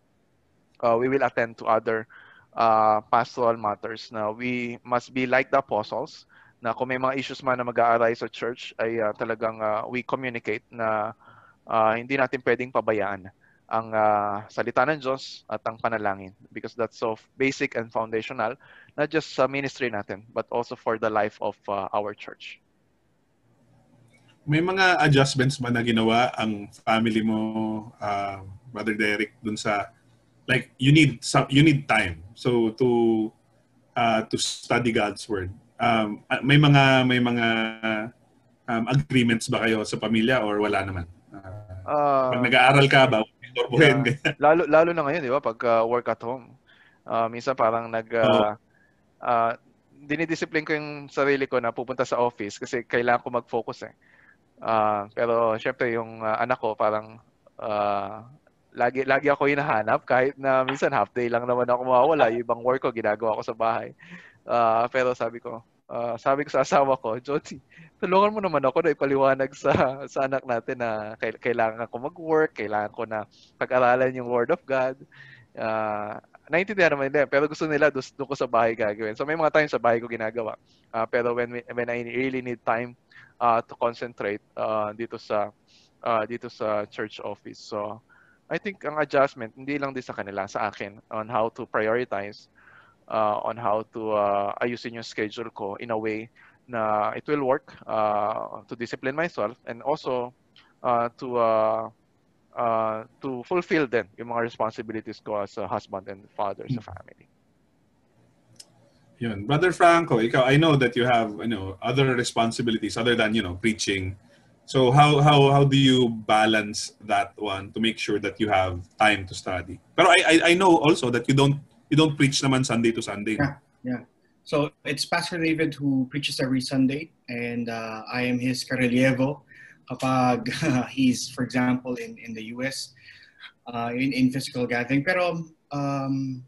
uh, we will attend to other uh, pastoral matters. Now, we must be like the apostles na kung may mga issues man na mag-aaray sa church ay uh, talagang uh, we communicate na uh, hindi natin pwedeng pabayaan ang uh, salita ng Diyos at ang panalangin because that's so basic and foundational not just sa ministry natin but also for the life of uh, our church. May mga adjustments ba na ginawa ang family mo uh, Brother Derek dun sa like you need some you need time so to uh, to study God's word um, may mga may mga um, agreements ba kayo sa pamilya or wala naman? Uh, uh, pag nag-aaral ka ba, yeah. lalo lalo na ngayon, 'di ba? Pag uh, work at home. Uh, minsan parang nag uh, uh, dinidiscipline ko yung sarili ko na pupunta sa office kasi kailangan ko mag-focus eh. Uh, pero syempre yung uh, anak ko parang uh, lagi lagi ako hinahanap kahit na minsan half day lang naman ako mawawala, yung ibang work ko ginagawa ko sa bahay. Uh, pero sabi ko, uh, sabi ko sa asawa ko, Jody, tulungan mo naman ako na ipaliwanag sa, sa anak natin na kailangan ko mag-work, kailangan ko na pag-aralan yung Word of God. Uh, naiintindihan naman nila, pero gusto nila doon ko sa bahay gagawin. So may mga times sa bahay ko ginagawa. Uh, pero when when I really need time uh, to concentrate uh, dito sa uh, dito sa church office. So I think ang adjustment hindi lang din sa kanila, sa akin on how to prioritize uh, on how to uh, ayusin yung schedule ko in a way na it will work uh, to discipline myself and also uh, to uh, uh, to fulfill din yung mga responsibilities ko as a husband and father sa family. Yun. Brother Franco, ikaw, I know that you have, you know, other responsibilities other than, you know, preaching. So how how how do you balance that one to make sure that you have time to study? But I I, I know also that you don't you don't preach naman Sunday to Sunday. Yeah, yeah. So it's Pastor David who preaches every Sunday, and uh, I am his carrelievo kapag uh, he's, for example, in, in the US, uh, in, in physical gathering. Pero um,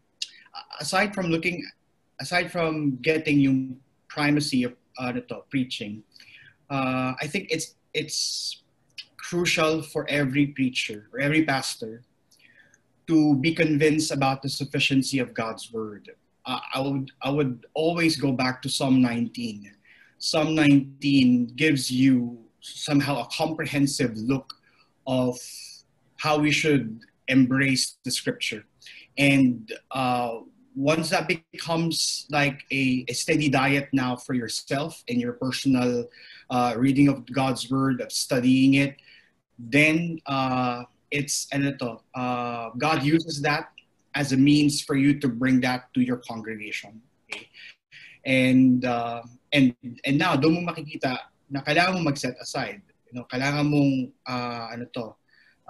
aside from looking, aside from getting yung primacy of uh, to, preaching, uh, I think it's it's crucial for every preacher or every pastor to be convinced about the sufficiency of God's word. Uh, I would I would always go back to Psalm 19. Psalm 19 gives you somehow a comprehensive look of how we should embrace the scripture. And uh, once that becomes like a, a, steady diet now for yourself and your personal uh, reading of God's word, of studying it, then uh, it's ano to, uh, God uses that as a means for you to bring that to your congregation. Okay? And uh, and and now doon mo makikita na kailangan mo mag-set aside. You know, kailangan mong uh, ano to,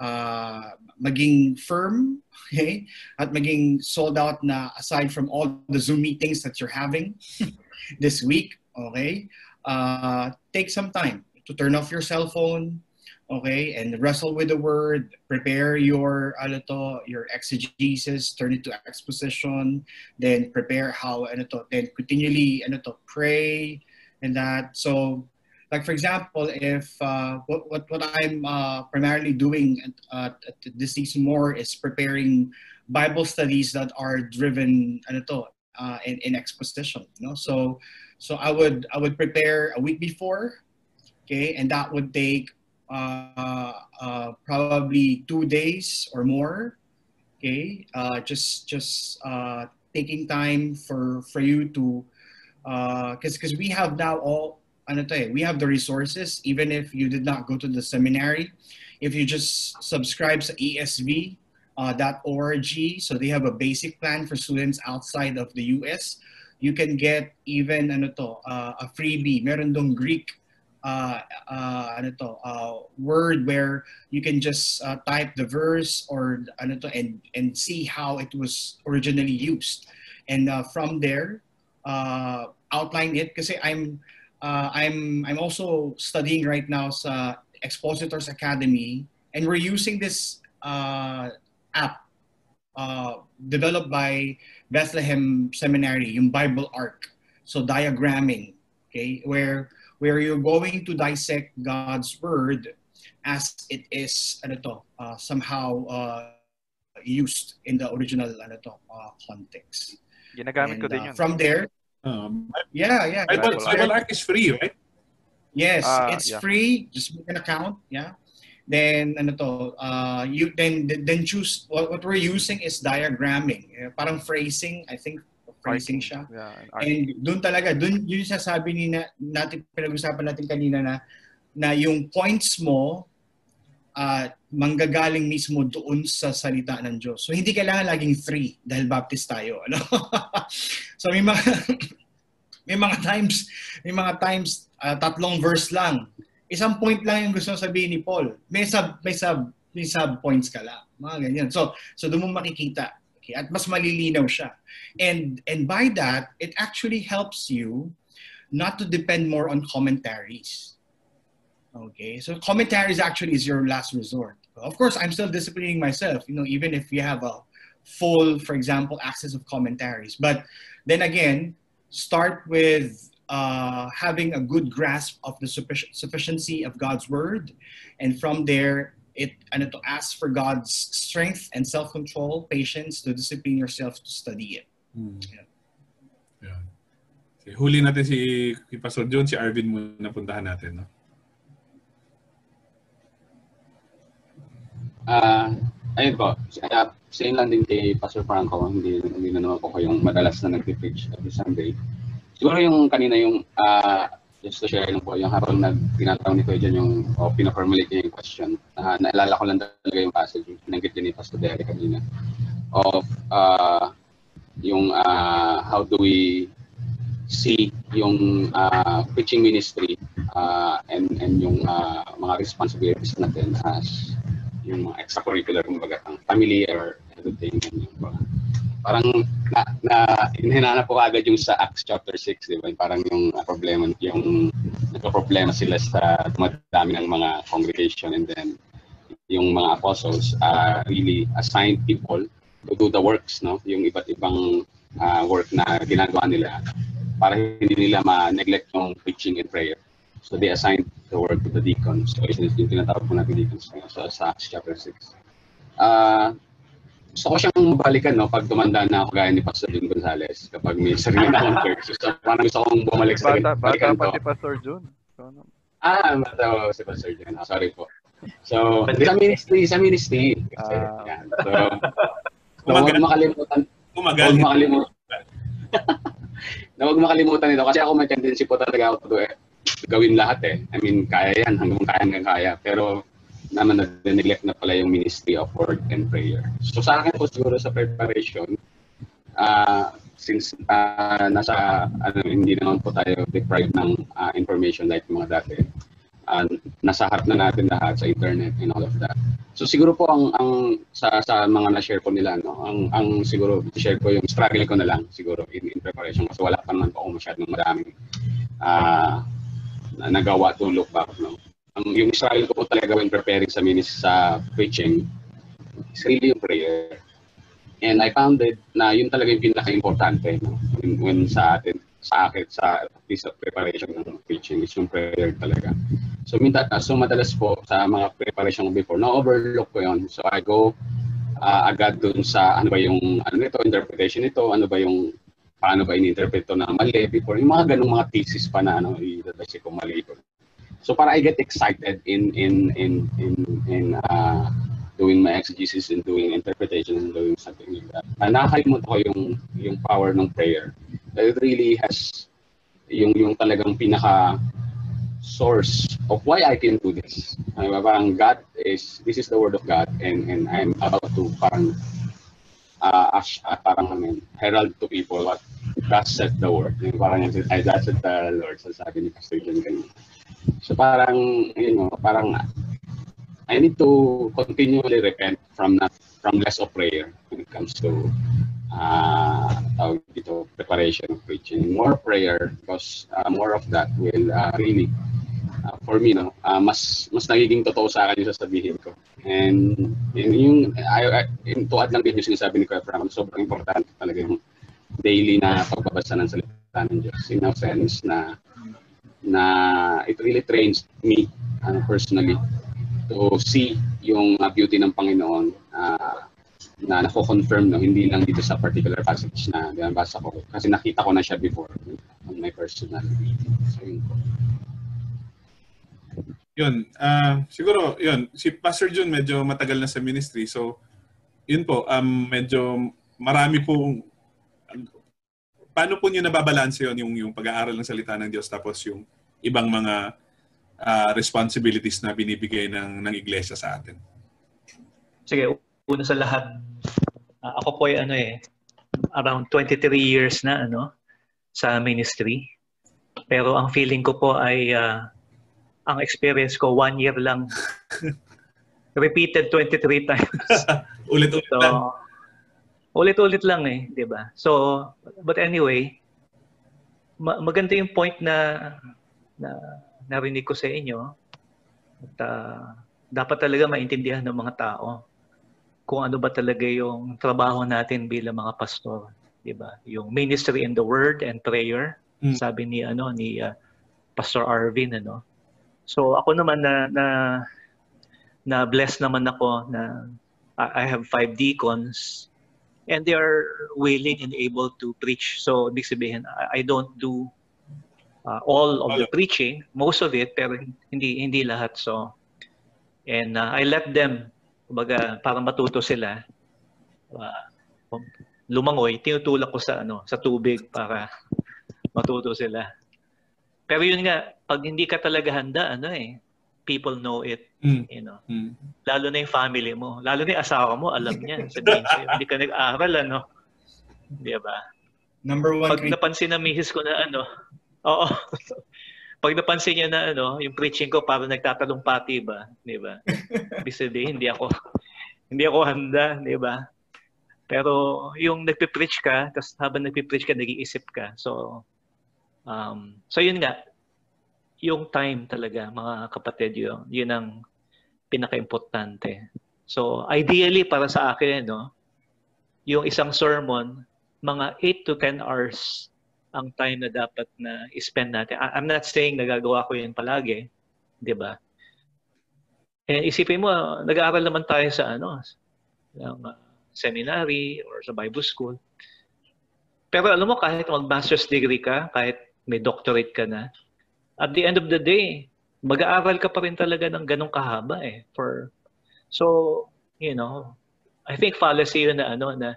uh, maging firm, okay? At maging sold out na aside from all the Zoom meetings that you're having this week, okay? Uh, take some time to turn off your cell phone, okay, and wrestle with the word, prepare your ano to, your exegesis, turn it to exposition, then prepare how ano to, then continually ano to, pray and that. So like for example, if uh, what, what, what I'm uh, primarily doing at, this season more is preparing Bible studies that are driven ano to, uh, in, in exposition. You know? So so I would I would prepare a week before, okay, and that would take uh, uh, probably two days or more, okay. Just just taking time for for you to because uh, because we have now all ano to eh, we have the resources even if you did not go to the seminary. If you just subscribe to ESV, uh, .org, so they have a basic plan for students outside of the US. You can get even ano to, uh, a freebie. Meron dong Greek uh, uh, ano to, uh, word where you can just uh, type the verse or ano to, and, and see how it was originally used. And uh, from there, uh, outline it kasi I'm uh, I'm I'm also studying right now sa Expositors Academy, and we're using this uh, app uh, developed by Bethlehem Seminary, yung Bible Arc. So diagramming, okay, where where you're going to dissect God's word as it is ano to, uh, somehow uh, used in the original ano to, uh, context. Ginagamit and, ko din yun. From there, Um, yeah, yeah. Bible Bible Arc is free, right? Yes, Ah, it's yeah. free. Just make an account. Yeah. Then ano to, uh, you then then choose what, what we're using is diagramming. Eh, parang phrasing, I think phrasing siya. Yeah, and And doon talaga, doon yun yung sasabi ni na, natin pinag-usapan natin kanina na na yung points mo uh, manggagaling mismo doon sa salita ng Diyos. So hindi kailangan laging three dahil Baptist tayo, ano? so may mga may mga times, may mga times uh, tatlong verse lang. Isang point lang yung gusto sabihin ni Paul. May sub may sub may sub points ka lang. Mga ganyan. So so doon mo makikita. Okay? At mas malilinaw siya. And and by that, it actually helps you not to depend more on commentaries. Okay, so commentaries actually is your last resort. Of course, I'm still disciplining myself, you know, even if you have a full, for example, access of commentaries. But then again, start with uh, having a good grasp of the suffic- sufficiency of God's word. And from there, it ano to ask for God's strength and self-control, patience to discipline yourself to study it. Hmm. Yeah. Yeah. Huli natin si, si Pastor John, si Arvin muna puntahan natin. No? Ah, ayun po. Uh, same lang din kay Pastor Franco, hindi, hindi na naman po ko yung madalas na nag-preach every Sunday. Siguro yung kanina yung, ah, just to share lang po, yung habang nag tinatanong ni Kuya Jan yung, o pina-formulate niya yung question, uh, naalala ko lang talaga yung passage, yung pinanggit din ni Pastor Derek kanina, of uh, yung uh, how do we see yung uh, preaching ministry uh, and and yung uh, mga responsibilities natin as yung mga extracurricular kumbaga ang family or and yung mga parang na, na hinanap ko agad yung sa Acts chapter 6 di ba? Parang yung uh, problema yung nagka-problema sila sa dumadami ng mga congregation and then yung mga apostles uh, really assigned people to do the works no? Yung iba't ibang uh, work na ginagawa nila para hindi nila ma-neglect yung preaching and prayer So they assigned the work to the deacons. So yun yung tinatawag po natin deacons ngayon so, sa Acts chapter 6. Uh, gusto ko siyang balikan no, pag tumanda na ako gaya ni Pastor Jun Gonzales kapag may sarili na akong church. So parang gusto kong bumalik sa Bata, bata balikan pa si Pastor Jun. So, ano? Ah, matawa si Pastor Jun. Ah, sorry po. So, sa ministry, sa ministry. Kasi, Ah. yan. So, so huwag makalimutan, huwag makalimutan. na huwag makalimutan ito kasi ako may tendency po talaga ako to eh, gawin lahat eh. I mean, kaya yan, hanggang kaya hanggang kaya. Pero naman na-neglect na pala yung ministry of word and prayer. So sa akin po siguro sa preparation, uh, since uh, nasa, ano, hindi naman po tayo deprived ng uh, information like mga dati, uh, nasa harap na natin lahat sa internet and all of that. So siguro po ang ang sa sa mga na-share ko nila no, ang ang siguro share ko yung struggle ko na lang siguro in, in preparation kasi wala pa naman po ako masyadong maraming ah na nagawa to look back no. Ang yung struggle ko talaga when preparing sa minis sa preaching is really yung prayer. And I found it na yun talaga yung pinaka-importante no? when, when sa atin sa akin sa piece of preparation ng preaching is yung prayer talaga. So, minta, so madalas po sa mga preparation before, na-overlook ko yun. So I go uh, agad dun sa ano ba yung ano nito, interpretation nito, ano ba yung paano ba in-interpret na mali before. Yung mga ganung mga thesis pa na ano, i-advise ko mali ito. So para I get excited in in in in in uh, doing my exegesis and doing interpretation and doing something like that. Uh, nakakalimutan ko yung yung power ng prayer. It really has yung yung talagang pinaka source of why I can do this. Ano ba, parang God is, this is the word of God and and I'm about to parang uh, as, uh, parang mean, herald to people what God said the word. Yung parang yung, ay, God said the Lord. So sabi ni Pastor John kanina. So parang, you know, parang I need to continually repent from not from less of prayer when it comes to uh, tawag dito, preparation of preaching. More prayer because uh, more of that will uh, really uh, for me no. Uh, mas mas nagiging totoo sa akin yung sasabihin ko. And, and yung I, I, yung tuwad lang din yung sinasabi ni Kuya Frank sobrang importante talaga yung daily na pagbabasa ng salita ng Diyos. In a sense na na it really trains me uh, personally to see yung uh, beauty ng Panginoon uh, na nako-confirm no hindi lang dito sa particular passage na binabasa ko kasi nakita ko na siya before on my personal. So yun po. Yun. ah siguro, yun. Si Pastor Jun medyo matagal na sa ministry. So, yun po. Um, medyo marami pong... Paano po niyo nababalanse yun yung, yung pag-aaral ng salita ng Diyos tapos yung ibang mga ah, responsibilities na binibigay ng, ng iglesia sa atin? Sige, una sa lahat, ah, ako po ay ano eh, around 23 years na ano sa ministry. Pero ang feeling ko po ay ah, ang experience ko one year lang. Repeated 23 times. Ulit-ulit So, lang. ulit-ulit lang eh, di ba? So, but anyway, ma- maganda yung point na, na narinig ko sa inyo. At, ah, dapat talaga maintindihan ng mga tao kung ano ba talaga yung trabaho natin bilang mga pastor, 'di ba? Yung ministry in the word and prayer, Mm. sabi ni ano ni ah, Pastor Arvin ano. So ako naman na na na blessed naman ako na I have five deacons and they are willing and able to preach. So, ibig sabihin, I, don't do uh, all of the preaching, most of it, pero hindi hindi lahat. So, and uh, I let them, kumbaga, para matuto sila, uh, lumangoy, tinutulak ko sa ano, sa tubig para matuto sila. Pero yun nga, pag hindi ka talaga handa, ano eh, people know it, Mm. you know. Mm. Lalo na yung family mo. Lalo na yung asawa mo, alam niya. Sabihin sa'yo, hindi ka nag-aaral, ano. Di ba? Number one Pag napansin ng misis ko na ano, oo. Pag napansin niya na ano, yung preaching ko para nagtatalong pati ba, di ba? Ibig sabihin, hindi ako, hindi ako handa, di ba? Pero yung nagpe-preach ka, tapos habang nagpe-preach ka, nag-iisip ka. So, um, so yun nga, yung time talaga, mga kapatid, yun, yun ang pinaka-importante. So, ideally para sa akin, no, yung isang sermon, mga 8 to 10 hours ang time na dapat na i-spend natin. I'm not saying nagagawa ko yun palagi, di ba? Eh, isipin mo, nag-aaral naman tayo sa ano, ng seminary or sa Bible school. Pero alam mo, kahit mag-master's degree ka, kahit may doctorate ka na, at the end of the day, mag-aaral ka pa rin talaga ng ganong kahaba eh. For, so, you know, I think fallacy yun na ano, na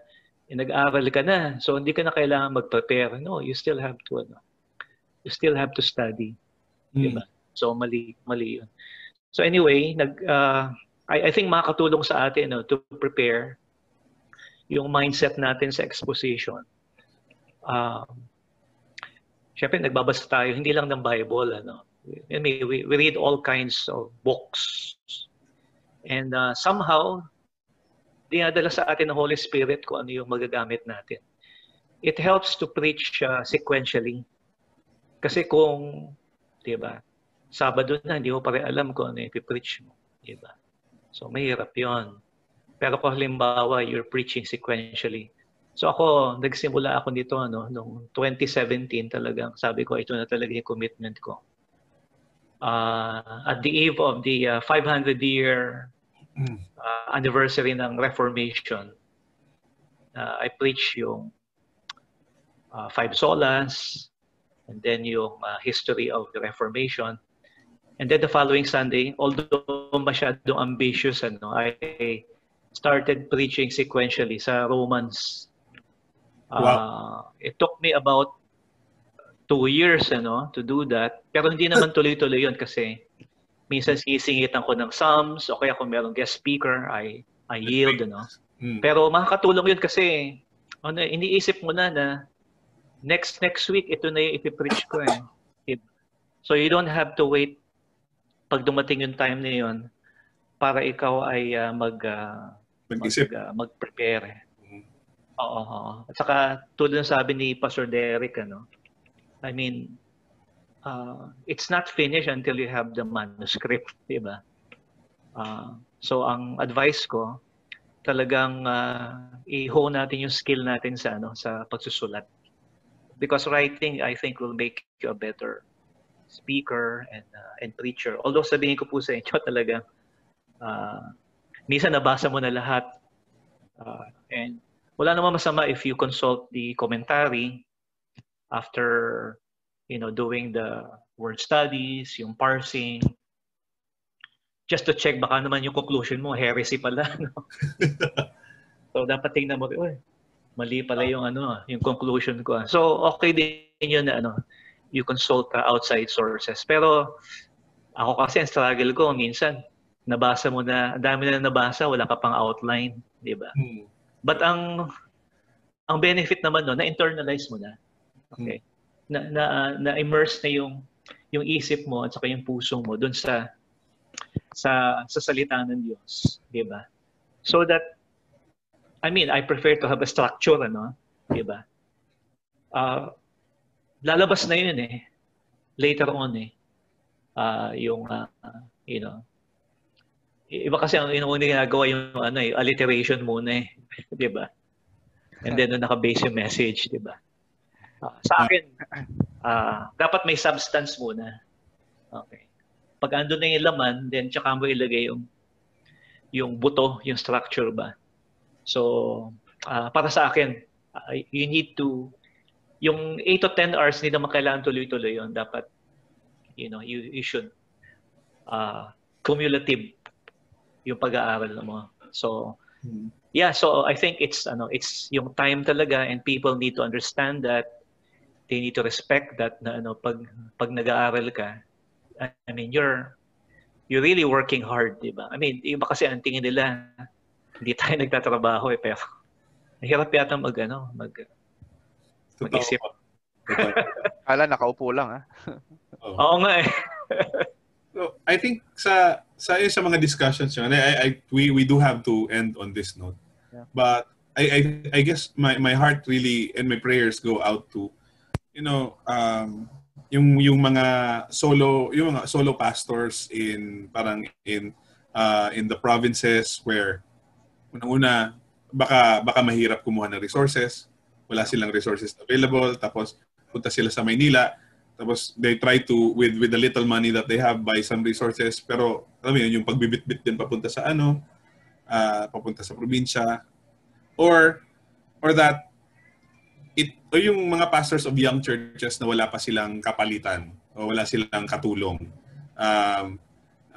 nag-aaral ka na, so hindi ka na kailangan mag-prepare. No, you still have to, ano, you still have to study. Mm. Diba? So, mali, mali yun. So anyway, nag, uh, I, I think makakatulong sa atin no, to prepare yung mindset natin sa exposition. Um, Siyempre, nagbabasa tayo, hindi lang ng Bible. Ano. I we, we read all kinds of books. And uh, somehow, dinadala sa atin ng Holy Spirit kung ano yung magagamit natin. It helps to preach uh, sequentially. Kasi kung, di ba, Sabado na, hindi mo pa rin alam kung ano yung preach mo. Di ba? So, mahirap yon. Pero kung halimbawa, you're preaching sequentially. So ako, nagsimula ako nito ano, noong 2017 talagang sabi ko, ito na talaga yung commitment ko. Uh, at the eve of the uh, 500 year Mm. uh, anniversary ng Reformation, uh, I preach yung uh, five solas, and then yung uh, history of the Reformation. And then the following Sunday, although masyadong ambitious, ano, I started preaching sequentially sa Romans. Uh, It took me about two years ano, to do that. Pero hindi naman tuloy-tuloy yun kasi minsan sisingitan ko ng Psalms o kaya kung merong guest speaker, I, I yield. Ano. Mm. Pero makakatulong yun kasi ano, iniisip mo na na next next week ito na yung ipipreach ko eh. So you don't have to wait pag dumating yung time na yun para ikaw ay uh, mag uh, Mag-isip. mag, uh, mag-prepare. Oo. At saka tulad ng sabi ni Pastor Derek ano. I mean uh, it's not finished until you have the manuscript, 'di ba? Uh, so ang advice ko talagang uh, i-hone natin yung skill natin sa ano sa pagsusulat. Because writing I think will make you a better speaker and uh, and preacher. Although sabihin ko po sa inyo talaga uh, minsan nabasa mo na lahat uh, and wala namang masama if you consult the commentary after you know doing the word studies, yung parsing just to check baka naman yung conclusion mo heresy pala no? so dapat tingnan mo oy mali pala yung ano yung conclusion ko. So okay din yun na ano you consult uh, outside sources. Pero ako kasi ang struggle ko minsan nabasa mo na dami na nabasa wala ka pang outline, di ba? Mm. But ang ang benefit naman no, na-internalize mo na. Okay. Na na, na immerse na yung yung isip mo at saka yung puso mo doon sa sa sa salita ng Diyos, 'di ba? So that I mean, I prefer to have a structure, ano, 'di ba? Uh, lalabas na 'yun eh later on eh. Uh, yung uh, you know, iba kasi ang yung una ginagawa yung ano eh, alliteration muna eh, 'di ba? And then nung naka-base yung message, 'di ba? Uh, sa akin, uh, dapat may substance muna. Okay. Pag andun na yung laman, then tsaka mo ilagay yung yung buto, yung structure ba. So, uh, para sa akin, uh, you need to, yung 8 to 10 hours, hindi naman kailangan tuloy-tuloy yun. Dapat, you know, you, you should uh, cumulative yung pag-aaral mo. So, yeah, so I think it's ano, it's yung time talaga and people need to understand that they need to respect that na ano pag pag nag-aaral ka I mean you're you're really working hard, 'di ba? I mean, iba kasi ang tingin nila hindi tayo nagtatrabaho eh pero Hirap yata mag ano, mag mag-isip. Kala nakaupo lang ah. Oo. Oo nga eh. so, I think sa sa sa mga discussions yun, I, I we we do have to end on this note. Yeah. But I, I I guess my my heart really and my prayers go out to you know um yung yung mga solo yung mga solo pastors in parang in uh, in the provinces where unang-una baka baka mahirap kumuha ng resources, wala silang resources available, tapos punta sila sa Maynila, tapos they try to with with the little money that they have buy some resources, pero alam mo yun, yung pagbibitbit din papunta sa ano, uh, papunta sa probinsya or or that it o yung mga pastors of young churches na wala pa silang kapalitan o wala silang katulong. Um,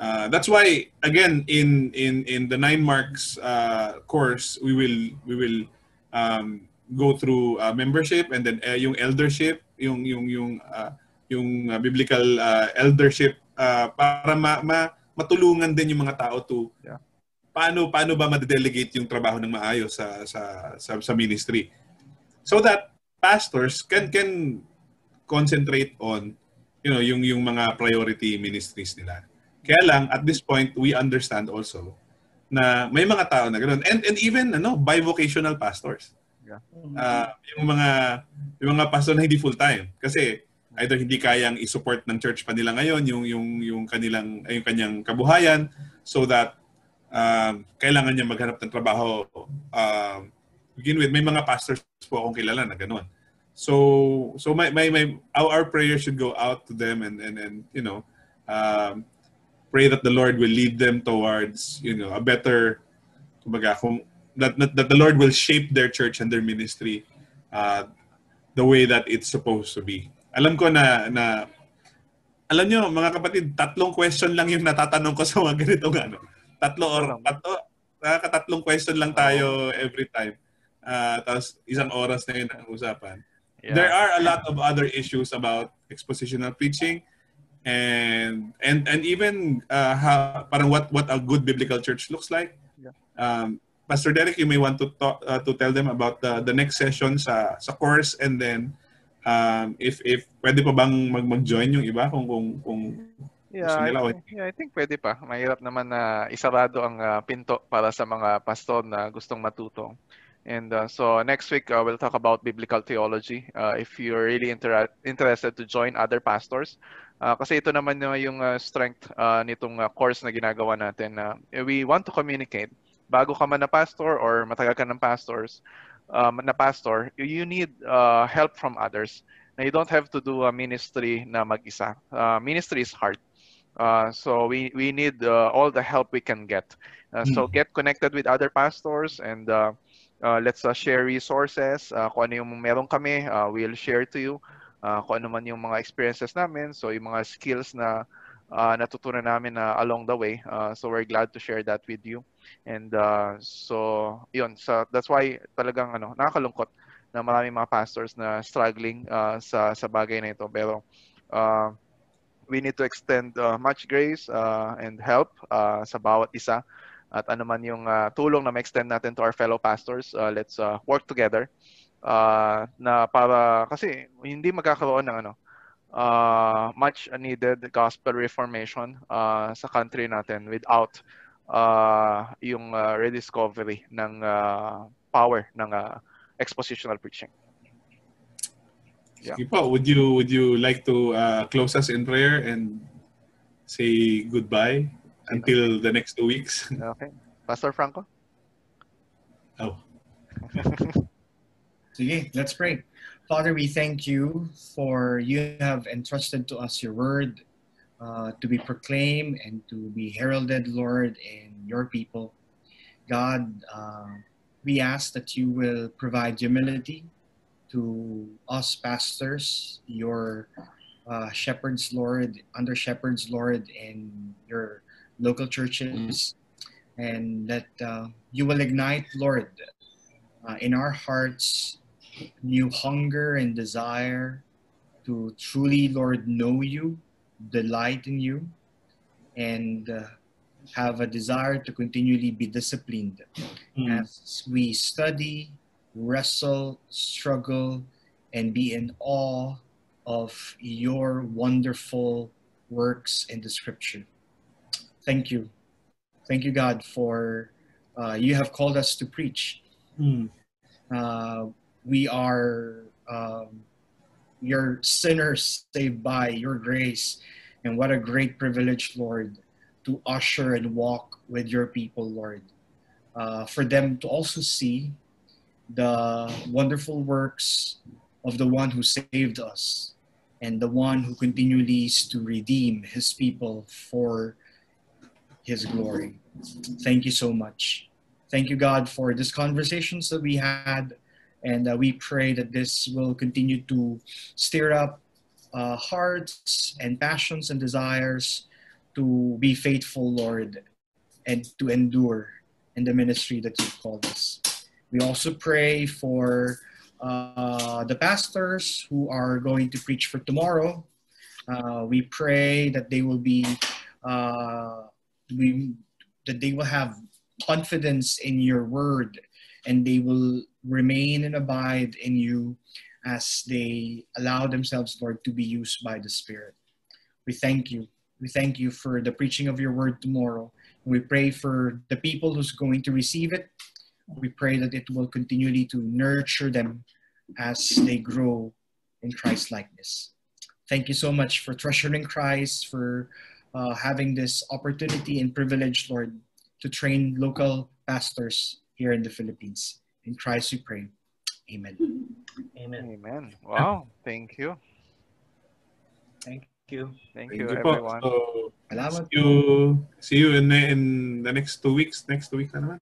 Uh, that's why again in in in the nine marks uh, course we will we will um, go through uh, membership and then uh, yung eldership yung yung yung uh, yung uh, biblical uh, eldership uh, para ma, ma, matulungan din yung mga tao to yeah. paano paano ba ma-delegate yung trabaho ng maayos sa sa sa, sa ministry so that pastors can can concentrate on you know yung yung mga priority ministries nila kaya lang, at this point, we understand also na may mga tao na ganoon. And, and even ano, bivocational pastors. Yeah. Uh, yung mga yung mga pastor na hindi full-time. Kasi either hindi kayang i-support ng church pa nila ngayon yung yung yung kanilang yung kanyang kabuhayan so that um, kailangan niya maghanap ng trabaho um, begin with may mga pastors po akong kilala na ganoon so so my my, my our, our prayer should go out to them and and and you know um, pray that the Lord will lead them towards, you know, a better, kumbaga, kung, that, that, that the Lord will shape their church and their ministry uh, the way that it's supposed to be. Alam ko na, na alam nyo, mga kapatid, tatlong question lang yung natatanong ko sa mga ganitong ano. Tatlo or, tatlo, nakakatatlong question lang tayo every time. Uh, tapos isang oras na yun ang usapan. Yeah. There are a lot of other issues about expositional preaching and and and even uh, how parang what what a good biblical church looks like. Yeah. Um, Pastor Derek, you may want to talk uh, to tell them about the the next session sa sa course and then um, if if pwede pa bang mag mag-join yung iba kung kung kung Yeah, nila, I, think, yeah, I think pwede pa. Mahirap naman na isarado ang uh, pinto para sa mga pastor na gustong matuto. And uh, so next week uh, we'll talk about biblical theology. Uh, if you're really inter- interested to join other pastors, Uh, kasi ito naman yung uh, strength uh, nitong uh, course na ginagawa natin. Uh, we want to communicate. Bago ka man na pastor or matagal ka ng pastors, um, na pastor, you need uh, help from others. Na you don't have to do a ministry na mag-isa. Uh, ministry is hard. Uh, so we we need uh, all the help we can get. Uh, so hmm. get connected with other pastors and uh, uh, let's uh, share resources. Uh, kung ano yung meron kami, uh, we'll share to you uh, kung ano man yung mga experiences namin, so yung mga skills na uh, natutunan namin na uh, along the way. Uh, so we're glad to share that with you. And uh, so yun, so that's why talagang ano, nakakalungkot na maraming mga pastors na struggling uh, sa sa bagay na ito. Pero uh, we need to extend uh, much grace uh, and help uh, sa bawat isa at ano man yung uh, tulong na ma-extend natin to our fellow pastors, uh, let's uh, work together uh, na para kasi hindi magkakaroon ng ano uh, much needed gospel reformation uh, sa country natin without uh, yung uh, rediscovery ng uh, power ng uh, expositional preaching. Yeah. Sige po, would you would you like to uh, close us in prayer and say goodbye until the next two weeks? okay. Pastor Franco? Oh. Sige, let's pray. Father, we thank you for you have entrusted to us your word uh, to be proclaimed and to be heralded, Lord, in your people. God, uh, we ask that you will provide humility to us pastors, your uh, shepherds, Lord, under shepherds, Lord, in your local churches, and that uh, you will ignite, Lord, uh, in our hearts new hunger and desire to truly, Lord, know you, delight in you, and uh, have a desire to continually be disciplined Mm. as we study, wrestle, struggle, and be in awe of your wonderful works in the scripture. Thank you. Thank you, God, for uh, you have called us to preach. Mm. Uh, we are um, your sinners saved by your grace. And what a great privilege, Lord, to usher and walk with your people, Lord. Uh, for them to also see the wonderful works of the one who saved us and the one who continually is to redeem his people for his glory. Thank you so much. Thank you, God, for these conversations that we had. And uh, we pray that this will continue to stir up uh, hearts and passions and desires to be faithful, Lord, and to endure in the ministry that you've called us. We also pray for uh, the pastors who are going to preach for tomorrow. Uh, we pray that they will be, uh, we, that they will have confidence in your word and they will remain and abide in you as they allow themselves, Lord, to be used by the Spirit. We thank you. We thank you for the preaching of your word tomorrow. We pray for the people who's going to receive it. We pray that it will continually to nurture them as they grow in Christ likeness. Thank you so much for treasuring Christ, for uh, having this opportunity and privilege, Lord, to train local pastors here in the Philippines. In Christ we pray. Amen. Amen. Amen. Wow. Thank you. Thank you. Thank Thank you, you po. everyone. So, Salamat. see you, see you in, in the next two weeks. Next two weeks na naman.